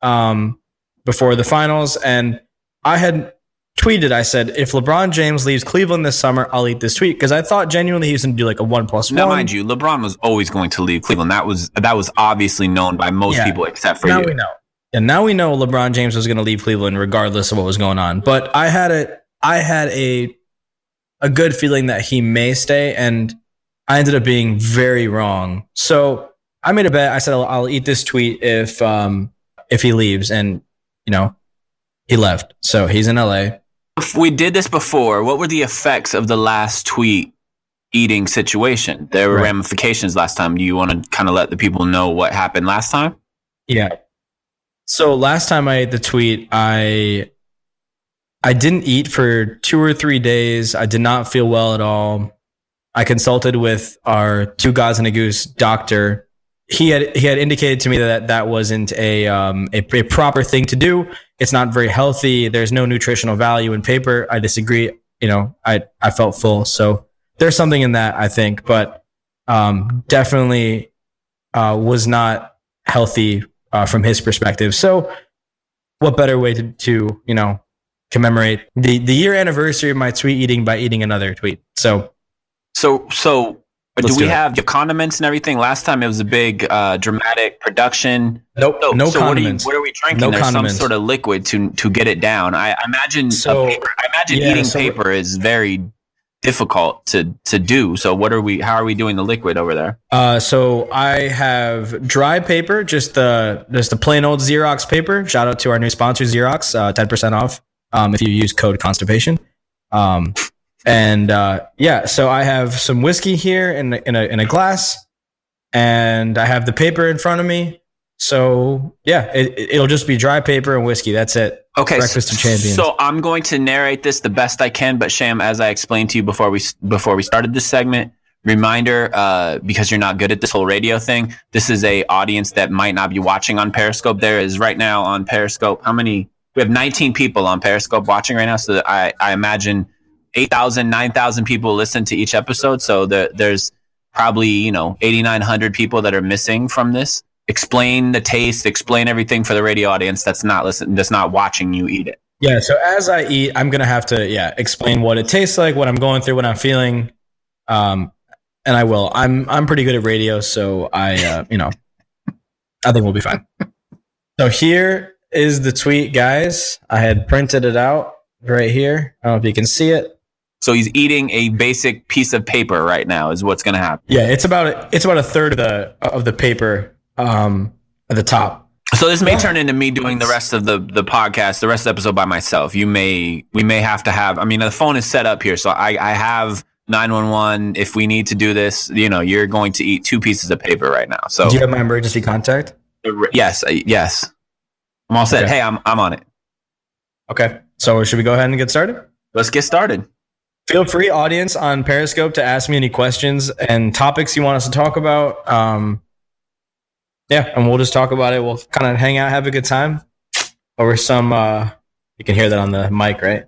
um, before the finals, and I had tweeted, I said, if LeBron James leaves Cleveland this summer, I'll eat this tweet because I thought genuinely he was going to do like a one one. Now, mind you, LeBron was always going to leave Cleveland. That was that was obviously known by most Yeah. people except for now you. we know. And now we know LeBron James was going to leave Cleveland regardless of what was going on. But I had a I had a a good feeling that he may stay, and I ended up being very wrong. So I made a bet. I said I'll, I'll eat this tweet if um if he leaves, and you know he left. So he's in LA. If we did this before, what were the effects of the last tweet eating situation? There were Right. ramifications last time. Do you want to kind of let the people know what happened last time? Yeah. So last time I ate the tweet, I I didn't eat for two or three days. I did not feel well at all. I consulted with our two gods and a goose doctor. He had he had indicated to me that that wasn't a um a, a proper thing to do. It's not very healthy. There's no nutritional value in paper. I disagree. You know, I I felt full. So there's something in that I think, but um definitely uh was not healthy uh, from his perspective. So, what better way to, to you know commemorate the the year anniversary of my tweet eating by eating another tweet? So, So, so Let's do we have the condiments and everything? Last time it was a big uh, dramatic production. nope, no so condiments. What are, you, what are we drinking? No There's condiments. some sort of liquid to to get it down. I, I imagine. So- paper, I imagine yeah, eating so- paper is very difficult to to do. So, what are we? How are we doing the liquid over there? Uh, so I have dry paper, just the just the plain old Xerox paper. Shout out to our new sponsor, Xerox, uh, ten percent off um, if you use code constipation. Um, and uh, yeah, so I have some whiskey here in in a in a glass, and I have the paper in front of me. So yeah, it, it'll just be dry paper and whiskey. That's it. Okay, Breakfast of Champions. So I'm going to narrate this the best I can, but Sham, as I explained to you before we before we started this segment, reminder uh, because you're not good at this whole radio thing. This is a audience that might not be watching on Periscope. There is right now on Periscope. How many? We have 19 people on Periscope watching right now. So I I imagine 8,000, 9,000 people listen to each episode. So the, there's probably you know 8900 people that are missing from this explain the taste explain everything for the radio audience that's not listening that's not watching you eat it Yeah. So as I eat, I'm gonna have to yeah explain what it tastes like, what I'm going through, what I'm feeling, um, and I will. I'm I'm pretty good at radio, so I uh, you know I think we'll be fine. So here is the tweet, guys. I had printed it out right here. I don't know if you can see it. So he's eating a basic piece of paper right now is what's going to happen Yeah, it's about it's about a third of the of the paper um, at the top. so this may turn into me doing the rest of the the podcast the rest of the episode by myself you may we may have to have i mean the phone is set up here so i i have 911 if we need to do this you know you're going to eat two pieces of paper right now so Do you have my emergency contact? yes uh, yes i'm all set Okay. hey i'm i'm on it Okay. So should we go ahead and get started? let's get started Feel free, audience on Periscope, to ask me any questions and topics you want us to talk about. Um, yeah, and we'll just talk about it. We'll kind of hang out, have a good time over some. Uh, you can hear that on the mic, right?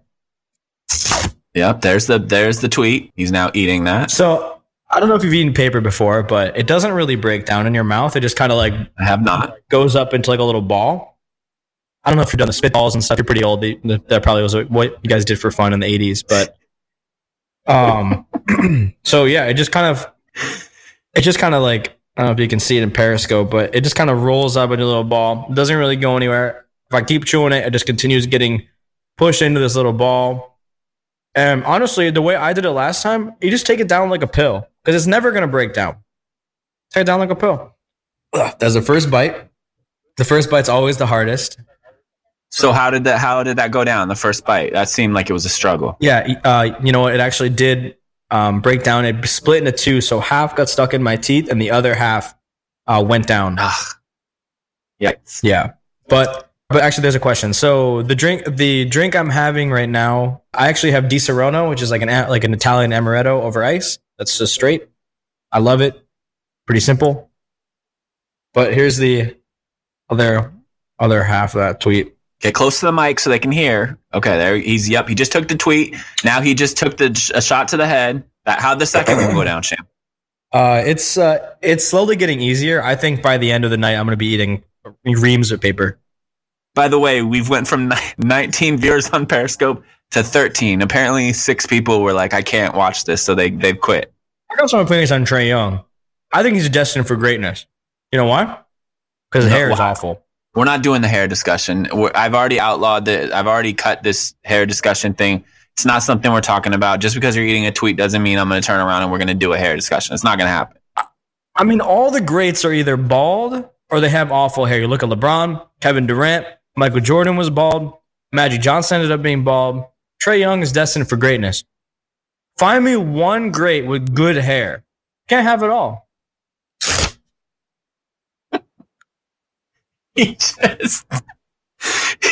Yep, there's the there's the tweet. He's now eating that. So I don't know if you've eaten paper before, but it doesn't really break down in your mouth. It just kind of like I have not. goes up into like a little ball. I don't know if you've done the spitballs and stuff. You're pretty old. That probably was what you guys did for fun in the 80s. But um, so yeah, it just kind of, it just kind of like I don't know if you can see it in Periscope, but it just kind of rolls up into a little ball. It doesn't really go anywhere. If I keep chewing it, it just continues getting pushed into this little ball. And honestly, the way I did it last time, you just take it down like a pill because it's never gonna break down. Take it down like a pill. Ugh, That's the first bite. The first bite's always the hardest. So how did that how did that go down the first bite? That seemed like it was a struggle. Yeah, uh, you know? It actually did um, break down. It split into two, so half got stuck in my teeth, and the other half uh, went down. Ugh. Yikes. Yeah, but but actually, there's a question. So the drink, the drink I'm having right now, I actually have Disaronno, which is like an like an Italian amaretto over ice. That's just straight. I love it. Pretty simple. But here's the other other half of that tweet. Get close to the mic so they can hear. Okay, there he's. Yep, he just took the tweet. Now he just took the a shot to the head. That how'd the second one go down, Sham? Uh, it's uh, it's slowly getting easier. I think by the end of the night, I'm going to be eating reams of paper. By the way, we've went from 19 viewers on Periscope to 13. Apparently, six people were like, "I can't watch this," so they they've quit. I got some opinions on Trae Young. I think he's destined for greatness. You know why? Because his No, hair is why? awful. We're not doing the hair discussion. We're, I've already outlawed the. I've already cut this hair discussion thing. It's not something we're talking about. Just because you're eating a tweet doesn't mean I'm going to turn around and we're going to do a hair discussion. It's not going to happen. I mean, all the greats are either bald or they have awful hair. You look at LeBron, Kevin Durant, Michael Jordan was bald, Magic Johnson ended up being bald. Trae Young is destined for greatness. Find me one great with good hair. Can't have it all. He just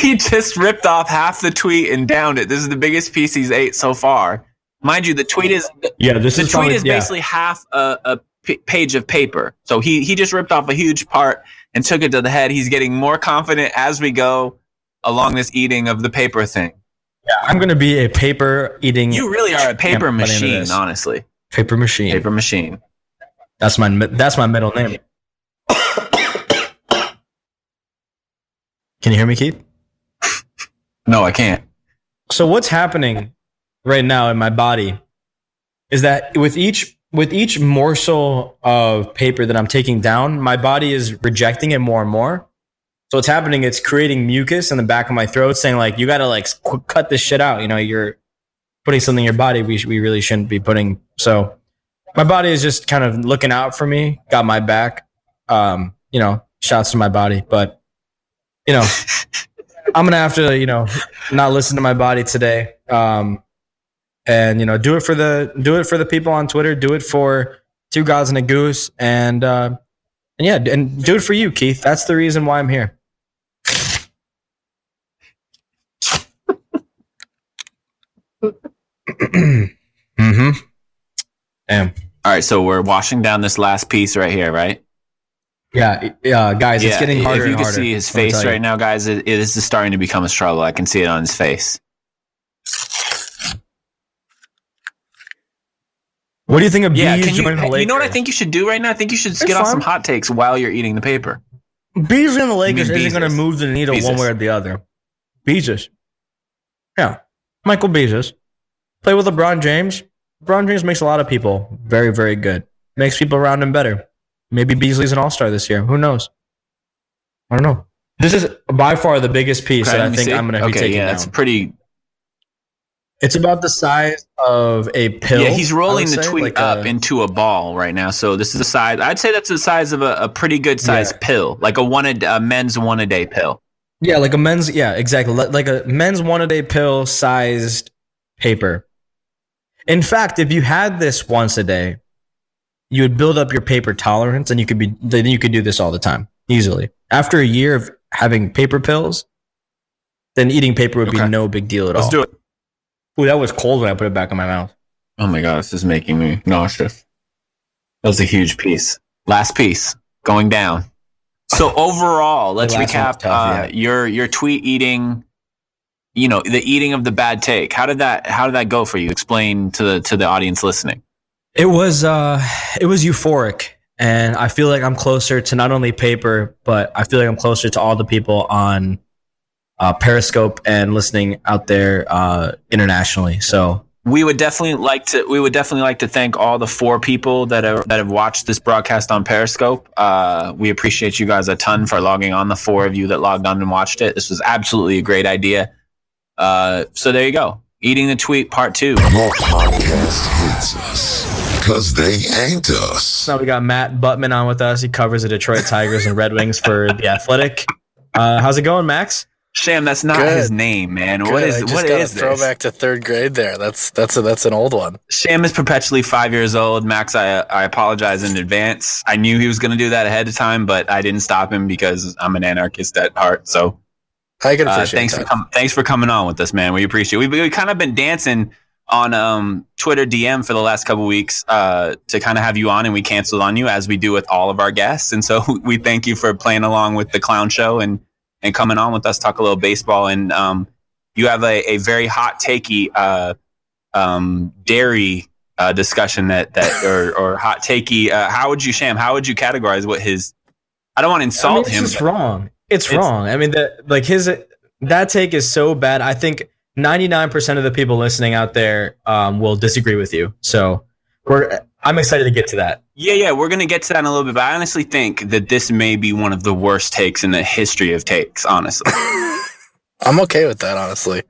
he just ripped off half the tweet and downed it. This is the biggest piece he's ate so far. Mind you, the tweet is Yeah, this the is tweet probably, is yeah. basically half a, a p- page of paper. So he he just ripped off a huge part and took it to the head. He's getting more confident as we go along this eating of the paper thing. Yeah, I'm going to be a paper eating You really are a paper by the end of machine, honestly. paper machine. Paper machine. That's my that's my middle name. Can you hear me, Keith? No, I can't. So what's happening right now in my body is that with each with each morsel of paper that I'm taking down, my body is rejecting it more and more. So what's happening? It's creating mucus in the back of my throat, saying like, "You got to like qu- cut this shit out." You know, you're putting something in your body we sh- we really shouldn't be putting. So my body is just kind of looking out for me, got my back. Um, you know, shouts to my body, but you know, I'm gonna have to, you know, not listen to my body today. Um, and you know, do it for the do it for the people on Twitter. Do it for two gods and a goose, and uh, and yeah, and do it for you, Keith. That's the reason why I'm here. mm-hmm. Damn. All right, so we're washing down this last piece right here, right? Yeah, yeah, guys, it's getting harder. If you can harder, see his face right now, guys, it, it is starting to become a struggle. I can see it on his face. What do you think of Yeah, Bees you? the Lakers? You know what I think you should do right now? I think you should It's get off some hot takes while you're eating the paper. Bees in the Lakers isn't going to move the needle one way or the other. Beezus. Yeah. Michael Beasley. Play with LeBron James. LeBron James makes a lot of people very, very good. Makes people around him better. Maybe Beasley's an all star this year. Who knows? I don't know. This is by far the biggest piece Okay, that I think see. I'm going to be okay, taking yeah, down. it's pretty. It's about the size of a pill. Yeah, he's rolling the say, tweet like up a- into a ball right now. So this is the size. I'd say that's the size of a, a pretty good sized Yeah. pill, like a one a, a men's one a day pill. Yeah, like a men's. Yeah, exactly. Like a men's one a day pill sized paper. In fact, if you had this once a day, you would build up your paper tolerance, and you could be then you could do this all the time easily. After a year of having paper pills, then eating paper would Okay. be no big deal at all. Let's do it. Ooh, that was cold when I put it back in my mouth. Oh my god, this is making me nauseous. That was a huge piece. Last piece going down. So overall, let's last one was recap tough, uh, yeah. your your tweet eating. You know the eating of the bad take. How did that How did that go for you? Explain to the to the audience listening. It was uh it was euphoric and I feel like I'm closer to not only paper but I feel like I'm closer to all the people on uh, Periscope and listening out there uh, internationally. So we would definitely like to we would definitely like to thank all the four people that are that have watched this broadcast on Periscope. Uh, we appreciate you guys a ton for logging on. The four of you that logged on and watched it. This was absolutely a great idea. Uh, so there you go. Eating the tweet part two. Your podcast hates us because they ain't us. now we got Matt Buttman on with us. He covers the Detroit Tigers and Red Wings for the Athletic. Uh, how's it going, Max? Sham, that's not Good. his name, man. Good. What is I just what got is a this? to third grade there. That's that's a, that's an old one. Sham is perpetually five years old. Max, I I apologize in advance. I knew he was going to do that ahead of time, but I didn't stop him because I'm an anarchist at heart. So I can Uh, appreciate thanks that. for com- thanks for coming on with us, man. We appreciate. it. We we kind of been dancing on um, Twitter DM for the last couple weeks uh, to kind of have you on, and we canceled on you as we do with all of our guests. And so we thank you for playing along with the clown show and and coming on with us, talk a little baseball. And um, you have a, a very hot takey uh, um, dairy uh, discussion that that or or hot takey. Uh, how would you sham? How would you categorize what his? I don't want to I mean, insult it's him. just but- wrong. It's, It's- wrong. I mean, that like his that take is so bad. I think 99% of the people listening out there um, will disagree with you. So we're I'm excited to get to that. Yeah, yeah, we're gonna get to that in a little bit, but I honestly think that this may be one of the worst takes in the history of takes. Honestly, I'm okay with that, honestly.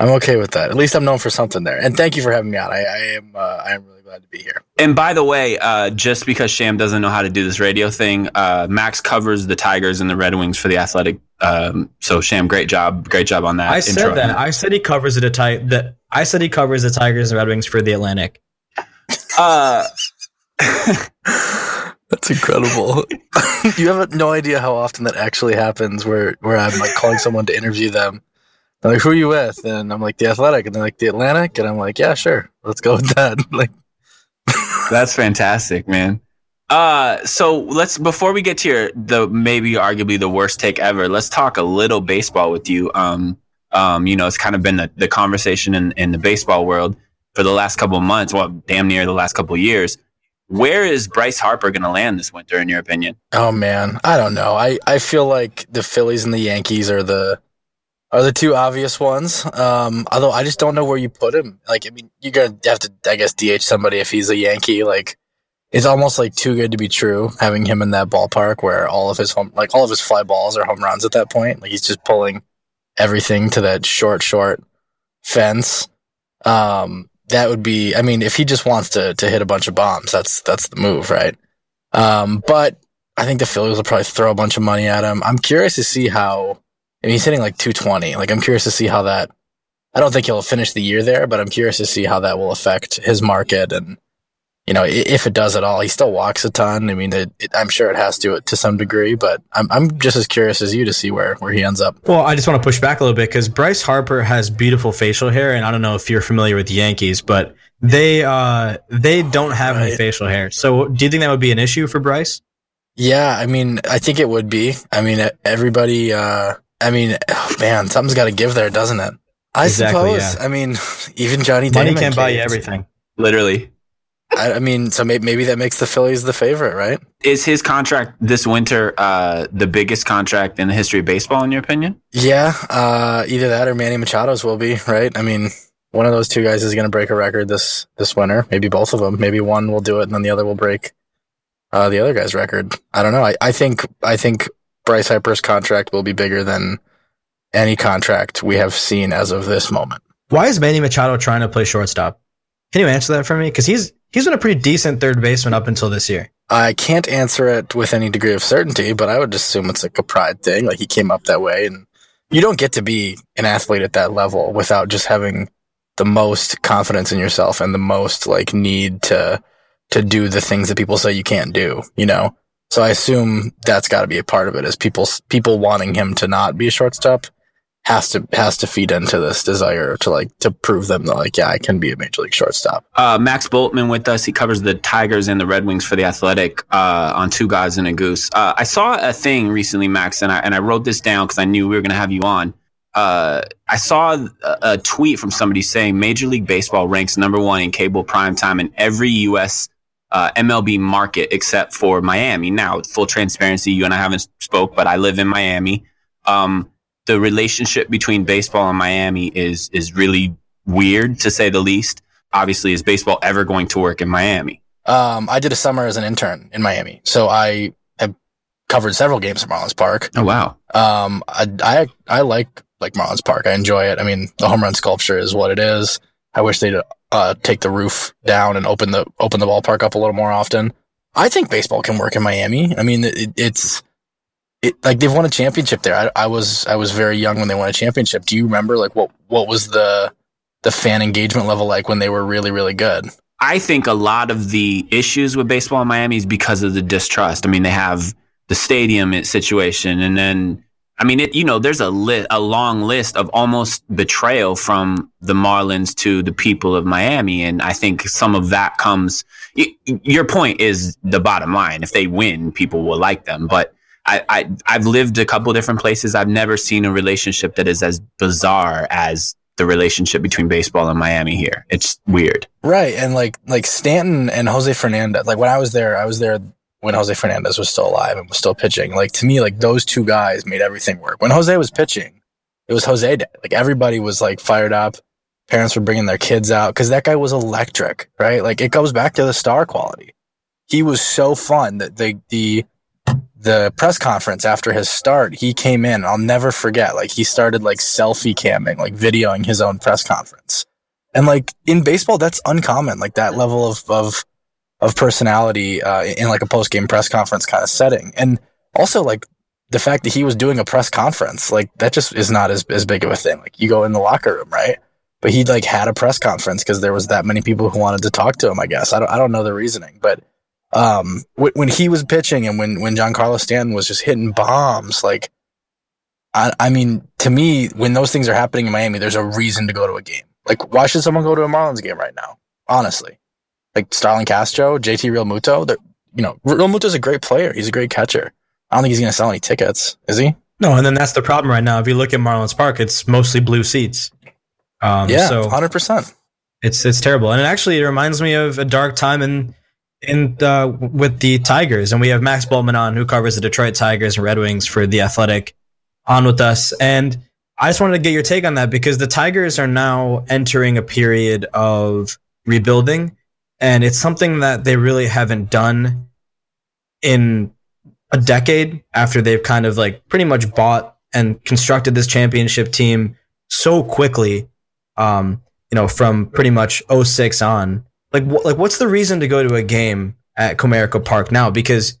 I'm okay with that. At least I'm known for something there. And thank you for having me on. I, I am uh, I am really glad to be here. and by the way, uh, just because Sham doesn't know how to do this radio thing, uh, Max covers the Tigers and the Red Wings for the Athletic. Um, so Sham, great job, great job on that. I said intro. that. I said he covers the ti- that I said he covers the Tigers and Red Wings for the Atlantic. Uh, That's incredible. you have no idea how often that actually happens where, where I'm like calling someone to interview them. They're like, who are you with? And I'm like, the athletic. And they're like, the Atlantic. And I'm like, yeah, sure. Let's go with that. Like, That's fantastic, man. Uh, so let's before we get to your the maybe arguably the worst take ever, let's talk a little baseball with you. Um, um, you know, it's kind of been the, the conversation in, in the baseball world for the last couple months, well, damn near the last couple years. Where is Bryce Harper going to land this winter, in your opinion? oh man, I don't know. I, I feel like the Phillies and the Yankees are the are the two obvious ones. Um, although I just don't know where you put him. Like, I mean, you're gonna have to, I guess, DH somebody if he's a Yankee. Like, it's almost like too good to be true having him in that ballpark where all of his home, like all of his fly balls are home runs at that point. Like he's just pulling everything to that short, short fence. Um, that would be. I mean, if he just wants to to hit a bunch of bombs, that's that's the move, right? Um, but I think the Phillies will probably throw a bunch of money at him. I'm curious to see how. I mean, he's hitting like 220. Like, I'm curious to see how that. I don't think he'll finish the year there, but I'm curious to see how that will affect his market and, you know, if it does at all. He still walks a ton. I mean, it, it, I'm sure it has to to some degree, but I'm I'm just as curious as you to see where where he ends up. Well, I just want to push back a little bit because Bryce Harper has beautiful facial hair, and I don't know if you're familiar with the Yankees, but they uh they don't have any facial hair. So, do you think that would be an issue for Bryce? Yeah, I mean, I think it would be. I mean, everybody. uh I mean, oh, man, something's got to give there, doesn't it? I Exactly, suppose. yeah. I mean, even Johnny Money Damon can't buy you everything. Literally, I, I mean, so maybe, maybe that makes the Phillies the favorite, right? Is his contract this winter uh, the biggest contract in the history of baseball, in your opinion? Yeah, uh, either that or Manny Machado's will be, right? I mean, one of those two guys is going to break a record this this winter. Maybe both of them. Maybe one will do it, and then the other will break uh, the other guy's record. I don't know. I, I think I think Bryce Harper's contract will be bigger than any contract we have seen as of this moment. Why is Manny Machado trying to play shortstop? Can you answer that for me? Because he's he's been a pretty decent third baseman up until this year. I can't answer it with any degree of certainty, but I would assume it's like a pride thing. Like he came up that way, and you don't get to be an athlete at that level without just having the most confidence in yourself and the most like need to to do the things that people say you can't do. You know, so I assume that's got to be a part of it. Is people people wanting him to not be a shortstop has to has to feed into this desire to like to prove them that like yeah I can be a major league shortstop. Uh, Max Bultman with us. He covers the Tigers and the Red Wings for the Athletic uh, on Two Guys and a Goose. Uh, I saw a thing recently, Max, and I and I wrote this down because I knew we were going to have you on. Uh, I saw a, tweet from somebody saying Major League Baseball ranks number one in cable prime time in every U.S. Uh, MLB market except for Miami. Now, full transparency, you and I haven't spoke, but I live in Miami. Um, the relationship between baseball and Miami is is really weird to say the least. Obviously, is baseball ever going to work in Miami? Um, I did a summer as an intern in Miami, so I have covered several games at Marlins Park. Oh wow! Um, I, I I like like Marlins Park. I enjoy it. I mean, the home run sculpture is what it is. I wish they'd uh, take the roof down and open the open the ballpark up a little more often. I think baseball can work in Miami. I mean, it, it's it, like they've won a championship there. I, I, was I was very young when they won a championship. Do you remember like what what was the the fan engagement level like when they were really really good? I think a lot of the issues with baseball in Miami is because of the distrust. I mean, they have the stadium situation, and then I mean, it, you know, there's a li- a long list of almost betrayal from the Marlins to the people of Miami, and I think some of that comes. Y- your point is the bottom line. If they win, people will like them, but I, I've lived a couple different places. I've never seen a relationship that is as bizarre as the relationship between baseball and Miami here. It's weird. Right. And like like Stanton and Jose Fernandez, like when I was there, I was there when Jose Fernandez was still alive and was still pitching. Like to me, like those two guys made everything work. When Jose was pitching, it was Jose day. Like everybody was like fired up. Parents were bringing their kids out because that guy was electric, right? Like it goes back to the star quality. He was so fun that the the the press conference after his start, he came in. I'll never forget. Like he started like selfie camming, like videoing his own press conference. And like in baseball, that's uncommon. Like that level of of of personality uh, in like a post game press conference kind of setting. And also like the fact that he was doing a press conference, like that just is not as as big of a thing. Like you go in the locker room, right? But he like had a press conference because there was that many people who wanted to talk to him. I guess I don't I don't know the reasoning, but um, when he was pitching and when when Giancarlo Stanton was just hitting bombs, like I, I mean, to me, when those things are happening in Miami, there's a reason to go to a game. Like, why should someone go to a Marlins game right now? Honestly, like Starlin Castro, JT Realmuto, you know, Realmuto's a great player. He's a great catcher. I don't think he's going to sell any tickets, is he? No, and then that's the problem right now. If you look at Marlins Park, it's mostly blue seats. Um, yeah, so hundred percent. It's it's terrible, and it actually it reminds me of a dark time in in the, with the Tigers, and we have Max Bultman on, who covers the Detroit Tigers and Red Wings for the Athletic, on with us. And I just wanted to get your take on that because the Tigers are now entering a period of rebuilding, and it's something that they really haven't done in a decade after they've kind of like pretty much bought and constructed this championship team so quickly. Um, you know, from pretty much 06 on like wh- like what's the reason to go to a game at Comerica Park now? Because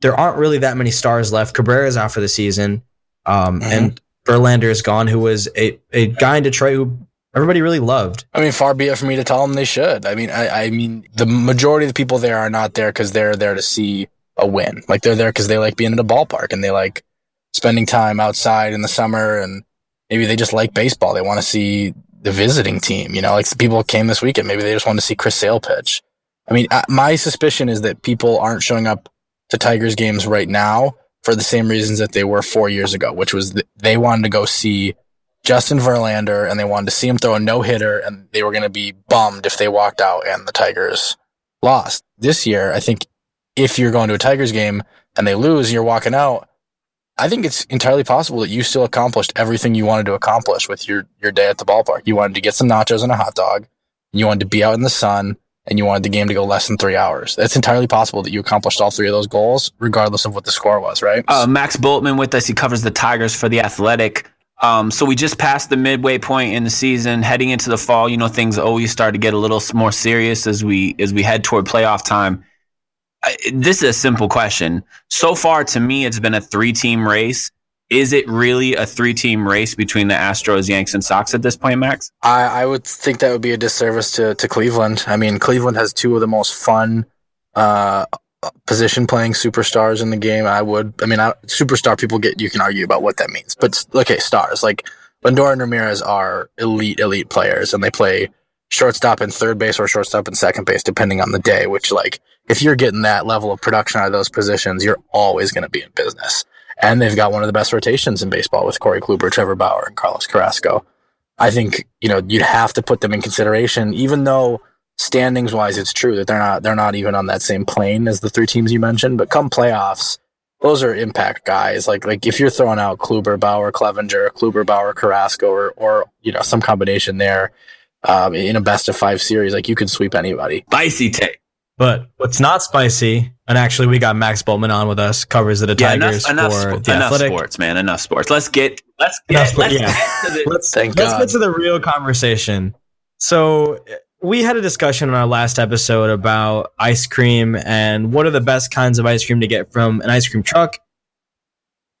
there aren't really that many stars left. Cabrera's out for the season, um, mm-hmm. and Verlander is gone, who was a, a guy in Detroit who everybody really loved. I mean, far be it for me to tell them they should. I mean, I, I mean, the majority of the people there are not there because they're there to see a win. Like they're there because they like being in a ballpark and they like spending time outside in the summer and maybe they just like baseball. They want to see the visiting team. You know, like people came this weekend. Maybe they just wanted to see Chris Sale pitch. I mean, my suspicion is that people aren't showing up to Tigers games right now for the same reasons that they were four years ago, which was they wanted to go see Justin Verlander and they wanted to see him throw a no hitter, and they were going to be bummed if they walked out and the Tigers lost. This year, I think if you're going to a Tigers game and they lose you're walking out, I think it's entirely possible that you still accomplished everything you wanted to accomplish with your, your day at the ballpark. You wanted to get some nachos and a hot dog, you wanted to be out in the sun, and you wanted the game to go less than three hours. It's entirely possible that you accomplished all three of those goals, regardless of what the score was, right? Uh, Max Bultman with us. He covers the Tigers for the Athletic. Um, so we just passed the midway point in the season, heading into the fall. You know, things always start to get a little more serious as we as we head toward playoff time. This is a simple question. So far, to me, it's been a three-team race. Is it really a three-team race between the Astros, Yanks, and Sox at this point, Max? I, I would think that would be a disservice to, to Cleveland. I mean, Cleveland has two of the most fun uh, position playing superstars in the game. I would, I mean, I, superstar people get, you can argue about what that means, but okay, stars like Lindor and Ramirez are elite, elite players and they play shortstop and third base or shortstop and second base, depending on the day, which like, if you're getting that level of production out of those positions, you're always going to be in business. And they've got one of the best rotations in baseball with Corey Kluber, Trevor Bauer, and Carlos Carrasco. I think you know you'd have to put them in consideration, even though standings wise, it's true that they're not they're not even on that same plane as the three teams you mentioned. But come playoffs, those are impact guys. Like like if you're throwing out Kluber, Bauer, Clevinger, Kluber, Bauer, Carrasco, or or you know some combination there um, in a best of five series, like you could sweep anybody. Spicy take. But what's not spicy, and actually we got Max Bultman on with us, covers the Yeah, Tigers enough, enough, for spo- the enough Athletic. sports, man. Enough sports. Let's get let's get, sport- let's yeah. get to the, Let's Thank let's God. get to the real conversation. So uh, we had a discussion in our last episode about ice cream and what are the best kinds of ice cream to get from an ice cream truck.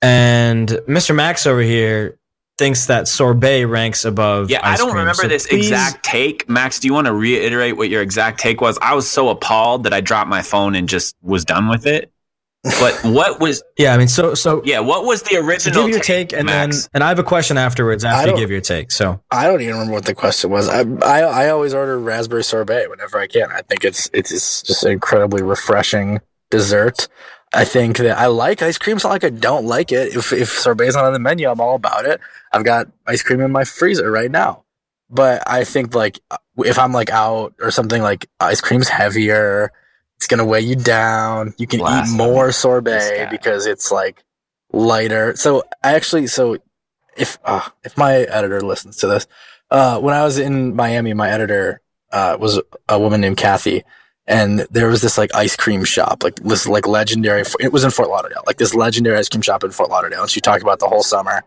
And Mr. Max over here thinks that sorbet ranks above. Yeah, I don't cream. remember So this please- exact take. Max, do you want to reiterate what your exact take was? I was so appalled that I dropped my phone and just was done with it. But what was Yeah, I mean, so so yeah, what was the so original give your take, and Max? then and I have a question afterwards after you give your take. So I don't even remember what the question was. I, I I always order raspberry sorbet whenever I can. I think it's it's just incredibly refreshing dessert. I think that I like ice cream. It's not like I don't like it. If if sorbet's not on the menu, I'm all about it. I've got ice cream in my freezer right now. But I think like if I'm like out or something like ice cream's heavier, it's gonna weigh you down. You can Blasphemy. eat more sorbet because it's like lighter. So I actually so if uh, if my editor listens to this, uh, when I was in Miami, my editor uh, was a woman named Kathy, and there was this like ice cream shop, like this like legendary. It was in Fort Lauderdale, like this legendary ice cream shop in Fort Lauderdale, and she talked about the whole summer.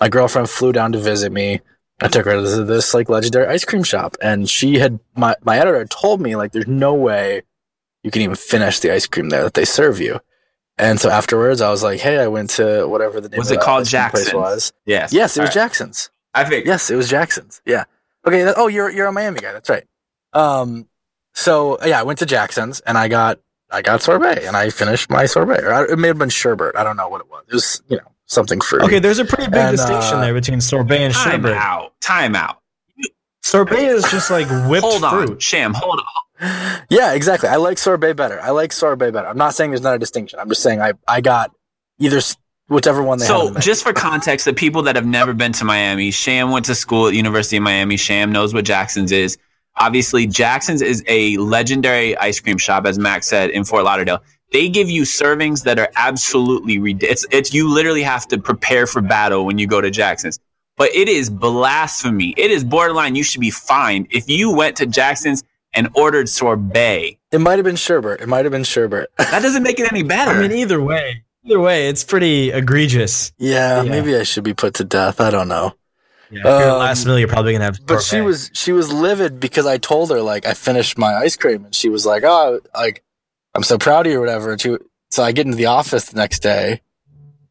My girlfriend flew down to visit me. I took her to this, this like legendary ice cream shop, and she had my my editor told me like, "There's no way you can even finish the ice cream there that they serve you." And so afterwards, I was like, "Hey, I went to whatever the name Was of it called ice cream place Jaxson's? was." Yes. Yes, it was All right. Jaxson's. I think Yes, it was Jaxson's. Yeah. Okay. that- oh, you're you're a Miami guy. That's right. Um. So yeah, I went to Jaxson's and I got I got sorbet and I finished my sorbet. Or I, it may have been sherbet. I don't know what it was. It was you know something fruity. okay, there's a pretty big And, distinction uh, there between sorbet and sherbet. time sherbet. out. Time out. Sorbet is just like whipped Hold on. fruit. Sham, hold on. yeah, exactly. I like sorbet better. I like sorbet better. I'm not saying there's not a distinction. I'm just saying I I got either whichever one they had. So, the just for context, the people that have never been to Miami, Sham went to school at University of Miami. Sham knows what Jaxson's is. Obviously, Jaxson's is a legendary ice cream shop, as Max said, in Fort Lauderdale. They give you servings that are absolutely ridiculous. It's, it's you literally have to prepare for battle when you go to Jaxson's. But it is blasphemy. It is borderline. You should be fined if you went to Jaxson's and ordered sorbet. it might have been sherbet. It might have been sherbet. That doesn't make it any better. I mean, either way, either way, it's pretty egregious. yeah, Yeah. maybe I should be put to death. I don't know. Yeah, Um, last meal, you're probably gonna have. But she sorbet. was she was livid because I told her like I finished my ice cream and she was like, "Oh, like I'm so proud of you or whatever." And she, so I get into the office the next day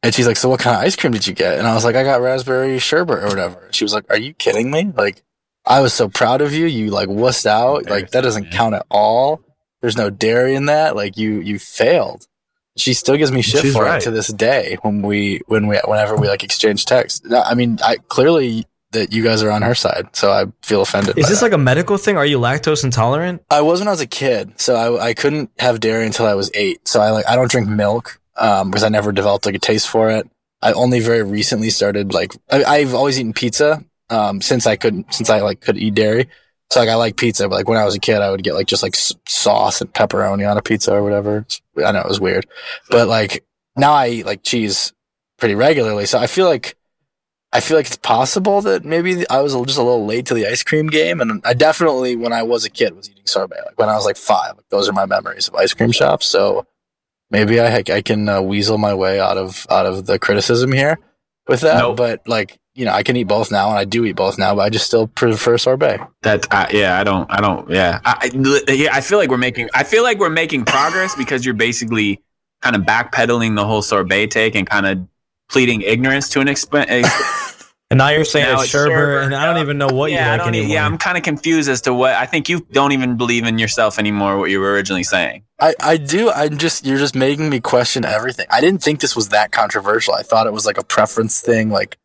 and she's like, "So what kind of ice cream did you get?" And I was like, "I got raspberry sherbet or whatever." And she was like, "Are you kidding me? Like I was so proud of you. You like wussed out. Like that doesn't count at all. There's no dairy in that. Like you you failed." She still gives me shit She's for right. it to this day when we when we whenever we like exchange texts. I mean, I clearly that you guys are on her side, so I feel offended. Is this that. like a medical thing? Are you lactose intolerant? I was when I was a kid, so I, I couldn't have dairy until I was eight. So I like I don't drink milk um, because I never developed like a taste for it. I only very recently started like I, I've always eaten pizza um, since I couldn't since I like could eat dairy. So like I like pizza, but like when I was a kid, I would get like just like s- sauce and pepperoni on a pizza or whatever. I know it was weird, but like now I eat like cheese pretty regularly. So I feel like I feel like it's possible that maybe I was just a little late to the ice cream game, and I definitely when I was a kid was eating sorbet. Like when I was like five, like those are my memories of ice cream shops. So maybe I I can uh, weasel my way out of out of the criticism here with that. Nope. But like you know, I can eat both now, and I do eat both now, but I just still prefer sorbet. That uh, yeah, I don't, I don't, yeah, I, I, yeah, I feel like we're making, I feel like we're making progress because you're basically kind of backpedaling the whole sorbet take and kind of pleading ignorance to an extent. And now you're saying Now it's it's sherbet, sherbet. and I don't even know what yeah, you like don't, anymore. yeah, I'm kind of confused as to what I think you don't even believe in yourself anymore. What you were originally saying. I, I do. I'm just you're just making me question everything. I didn't think this was that controversial. I thought it was like a preference thing, like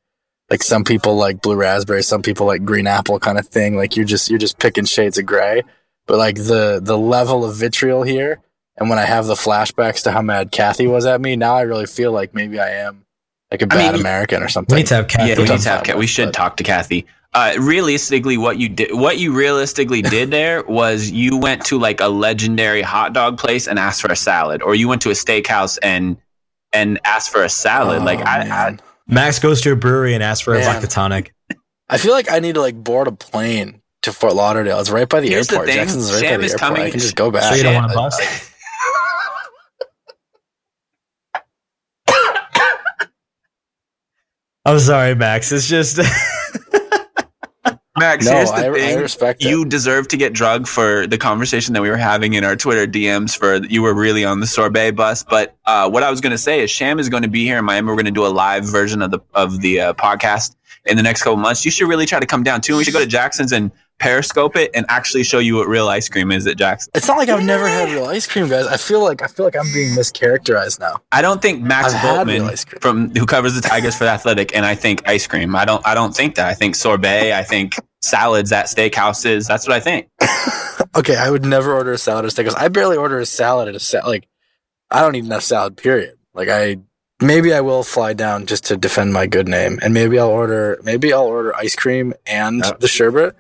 like some people like blue raspberry, some people like green apple kind of thing. Like you're just you're just picking shades of gray. But like the the level of vitriol here, and when I have the flashbacks to how mad Kathy was at me, now I really feel like maybe I am like a I bad mean, American or something. we need to have Kathy. yeah, we need to have. fine Ca- we should but- talk to Kathy. Uh, realistically, what you did, what you realistically did there was you went to like a legendary hot dog place and asked for a salad, or you went to a steakhouse and and asked for a salad. Oh, like I, I, man. Max goes to a brewery and asks for a Man. vodka tonic. I feel like I need to like board a plane to Fort Lauderdale. It's right by the Here's airport. thing, Jaxson's right Sham by the is airport. coming- I can just go back. So you don't want to bust? I'm sorry, Max. It's just Max, no, here's the I, I thing. respect it. you deserve to get drugged for the conversation that we were having in our Twitter DMs for you were really on the sorbet bus. But uh, what I was going to say is Sham is going to be here in Miami. We're going to do a live version of the of the uh, podcast in the next couple months. You should really try to come down too. We should go to Jaxson's and periscope it and actually show you what real ice cream is at Jaxson. It's not like I've never had real ice cream, guys. I feel like I feel like I'm being mischaracterized now. I don't think Max I've Bultman from who covers the Tigers for the Athletic and I think ice cream. I don't I don't think that. I think sorbet. I think salads at steakhouses. That's what I think. Okay, I would never order a salad at steakhouse. I barely order a salad at a sa- like. I don't eat enough salad. Period. Like I maybe I will fly down just to defend my good name, and maybe I'll order maybe I'll order ice cream and Yep. the sherbet,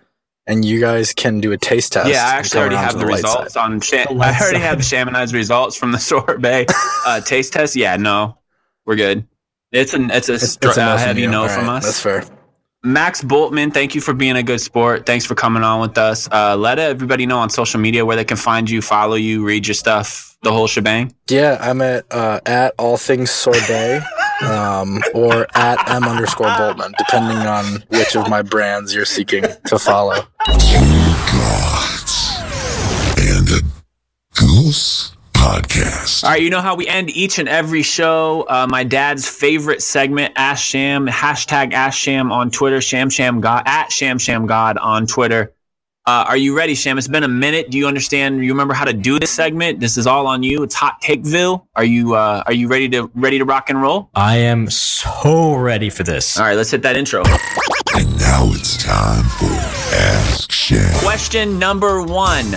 and you guys can do a taste test. Yeah, I actually already have to the, results side. on. Sham- The I already side. have the Chamonix results from the sorbet uh, taste test. Yeah, no, we're good. It's an it's a It's, str- it's a uh, no heavy no All from us. That's fair. Max Bultman, thank you for being a good sport. Thanks for coming on with us. Uh, let everybody know on social media where they can find you, follow you, read your stuff, the whole shebang. Yeah, I'm at uh, at all things sorbet, um, or at m underscore Bultman, depending on which of my brands you're seeking to follow. Two gods and a goose podcast. All right, you know how we end each and every show. Uh, my dad's favorite segment, Ask Sham, hashtag Ask Sham on Twitter, Sham Sham God at Sham Sham God on Twitter. Uh, are you ready, Sham? It's been a minute. Do you understand? You remember how to do this segment? This is all on you. It's Hot Takeville. Are you uh, are you ready to ready to rock and roll? I am so ready for this. All right, let's hit that intro. And now it's time for Ask Sham. Question number one: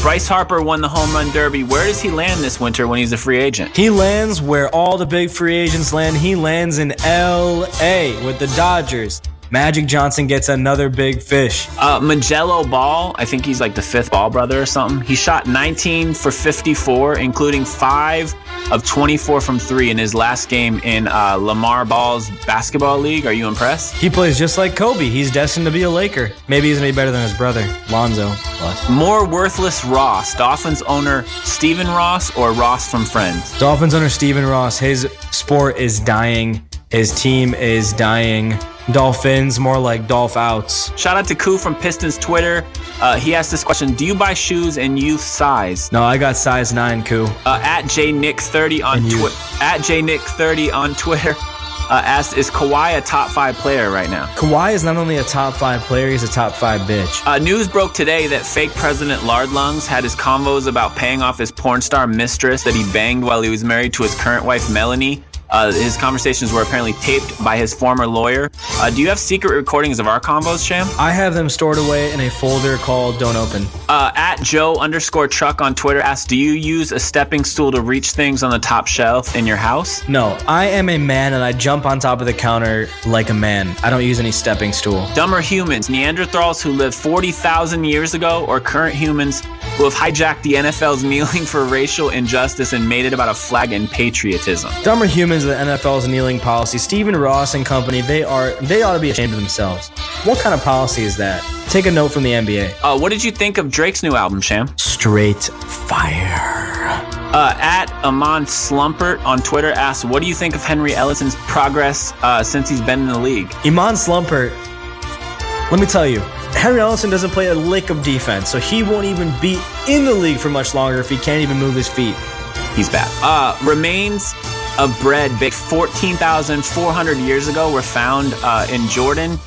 Bryce Harper won the home run derby. Where does he land this winter when he's a free agent? He lands where all the big free agents land. He lands in L.A. with the Dodgers. Magic Johnson gets another big fish. Uh, Magello Ball, I think he's like the fifth Ball brother or something. He shot 19 for 54, including five of 24 from three in his last game in uh, LaVar Ball's basketball league. Are you impressed? He plays just like Kobe. He's destined to be a Laker. Maybe he's gonna be better than his brother, Lonzo. was. More worthless Ross, Dolphins owner Stephen Ross or Ross from Friends? Dolphins owner Steven Ross. His sport is dying. His team is dying. Dolphins more like Dolph outs. Shout out to Koo from Pistons Twitter. Uh, he asked this question: Do you buy shoes in youth size? No, I got size nine. Coup. Uh, at jnick30 on. Twitter. At jnick30 on Twitter. Uh, asked, is Kawhi a top five player right now? Kawhi is not only a top five player, he's a top five bitch. Uh, news broke today that fake President Lard Lungs had his convos about paying off his porn star mistress that he banged while he was married to his current wife Melanie. Uh, his conversations were apparently taped by his former lawyer. Uh, do you have secret recordings of our combos, Sham? I have them stored away in a folder called Don't Open. Uh, at Joe underscore Truck on Twitter asks, do you use a stepping stool to reach things on the top shelf in your house? No, I am a man and I jump on top of the counter like a man. I don't use any stepping stool. Dumber humans, Neanderthals who lived 40,000 years ago, or current humans who have hijacked the NFL's kneeling for racial injustice and made it about a flag and patriotism. Dumber humans, the NFL's kneeling policy. Stephen Ross and company, they are they ought to be ashamed of themselves. What kind of policy is that? Take a note from the NBA. Uh, what did you think of Drake's new album, Sham? Straight fire. Uh, at Iman Slumpert on Twitter asks, what do you think of Henry Ellenson's progress uh, since he's been in the league? Iman Slumpert, let me tell you, Henry Ellison doesn't play a lick of defense, so he won't even be in the league for much longer if he can't even move his feet. He's bad. Uh, remains of bread baked 14,400 years ago were found uh, in Jordan.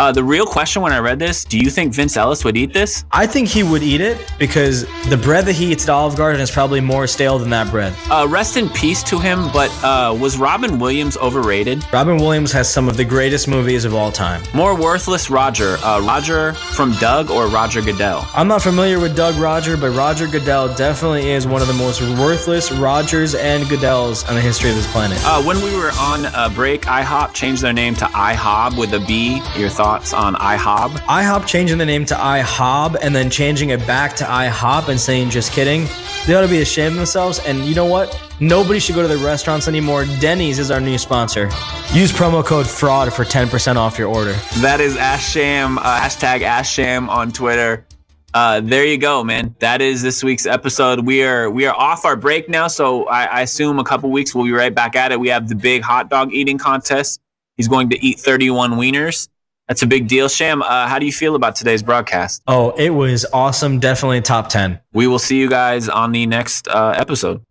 Uh, the real question when I read this, do you think Vince Ellis would eat this? I think he would eat it because the bread that he eats at Olive Garden is probably more stale than that bread. Uh, rest in peace to him, but uh, was Robin Williams overrated? Robin Williams has some of the greatest movies of all time. More worthless Roger. Uh, Roger from Doug or Roger Goodell? I'm not familiar with Doug Roger, but Roger Goodell definitely is one of the most worthless Rogers and Goodells in the history of this planet. Uh, when we were on a break, IHOP changed their name to IHOB with a B. Your thoughts on IHOB? IHOP changing the name to IHOB and then changing it back to IHOP and saying just kidding. They ought to be ashamed of themselves. And you know what? Nobody should go to the restaurants anymore. Denny's is our new sponsor. Use promo code FRAUD for 10% off your order. That is Asham, uh, hashtag Asham on Twitter. Uh, there you go, man. That is this week's episode. We are we are off our break now, so I, I assume a couple weeks we'll be right back at it. We have the big hot dog eating contest. He's going to eat 31 wieners. That's a big deal. Sham, uh, how do you feel about today's broadcast? Oh, it was awesome. Definitely top 10. We will see you guys on the next uh, episode.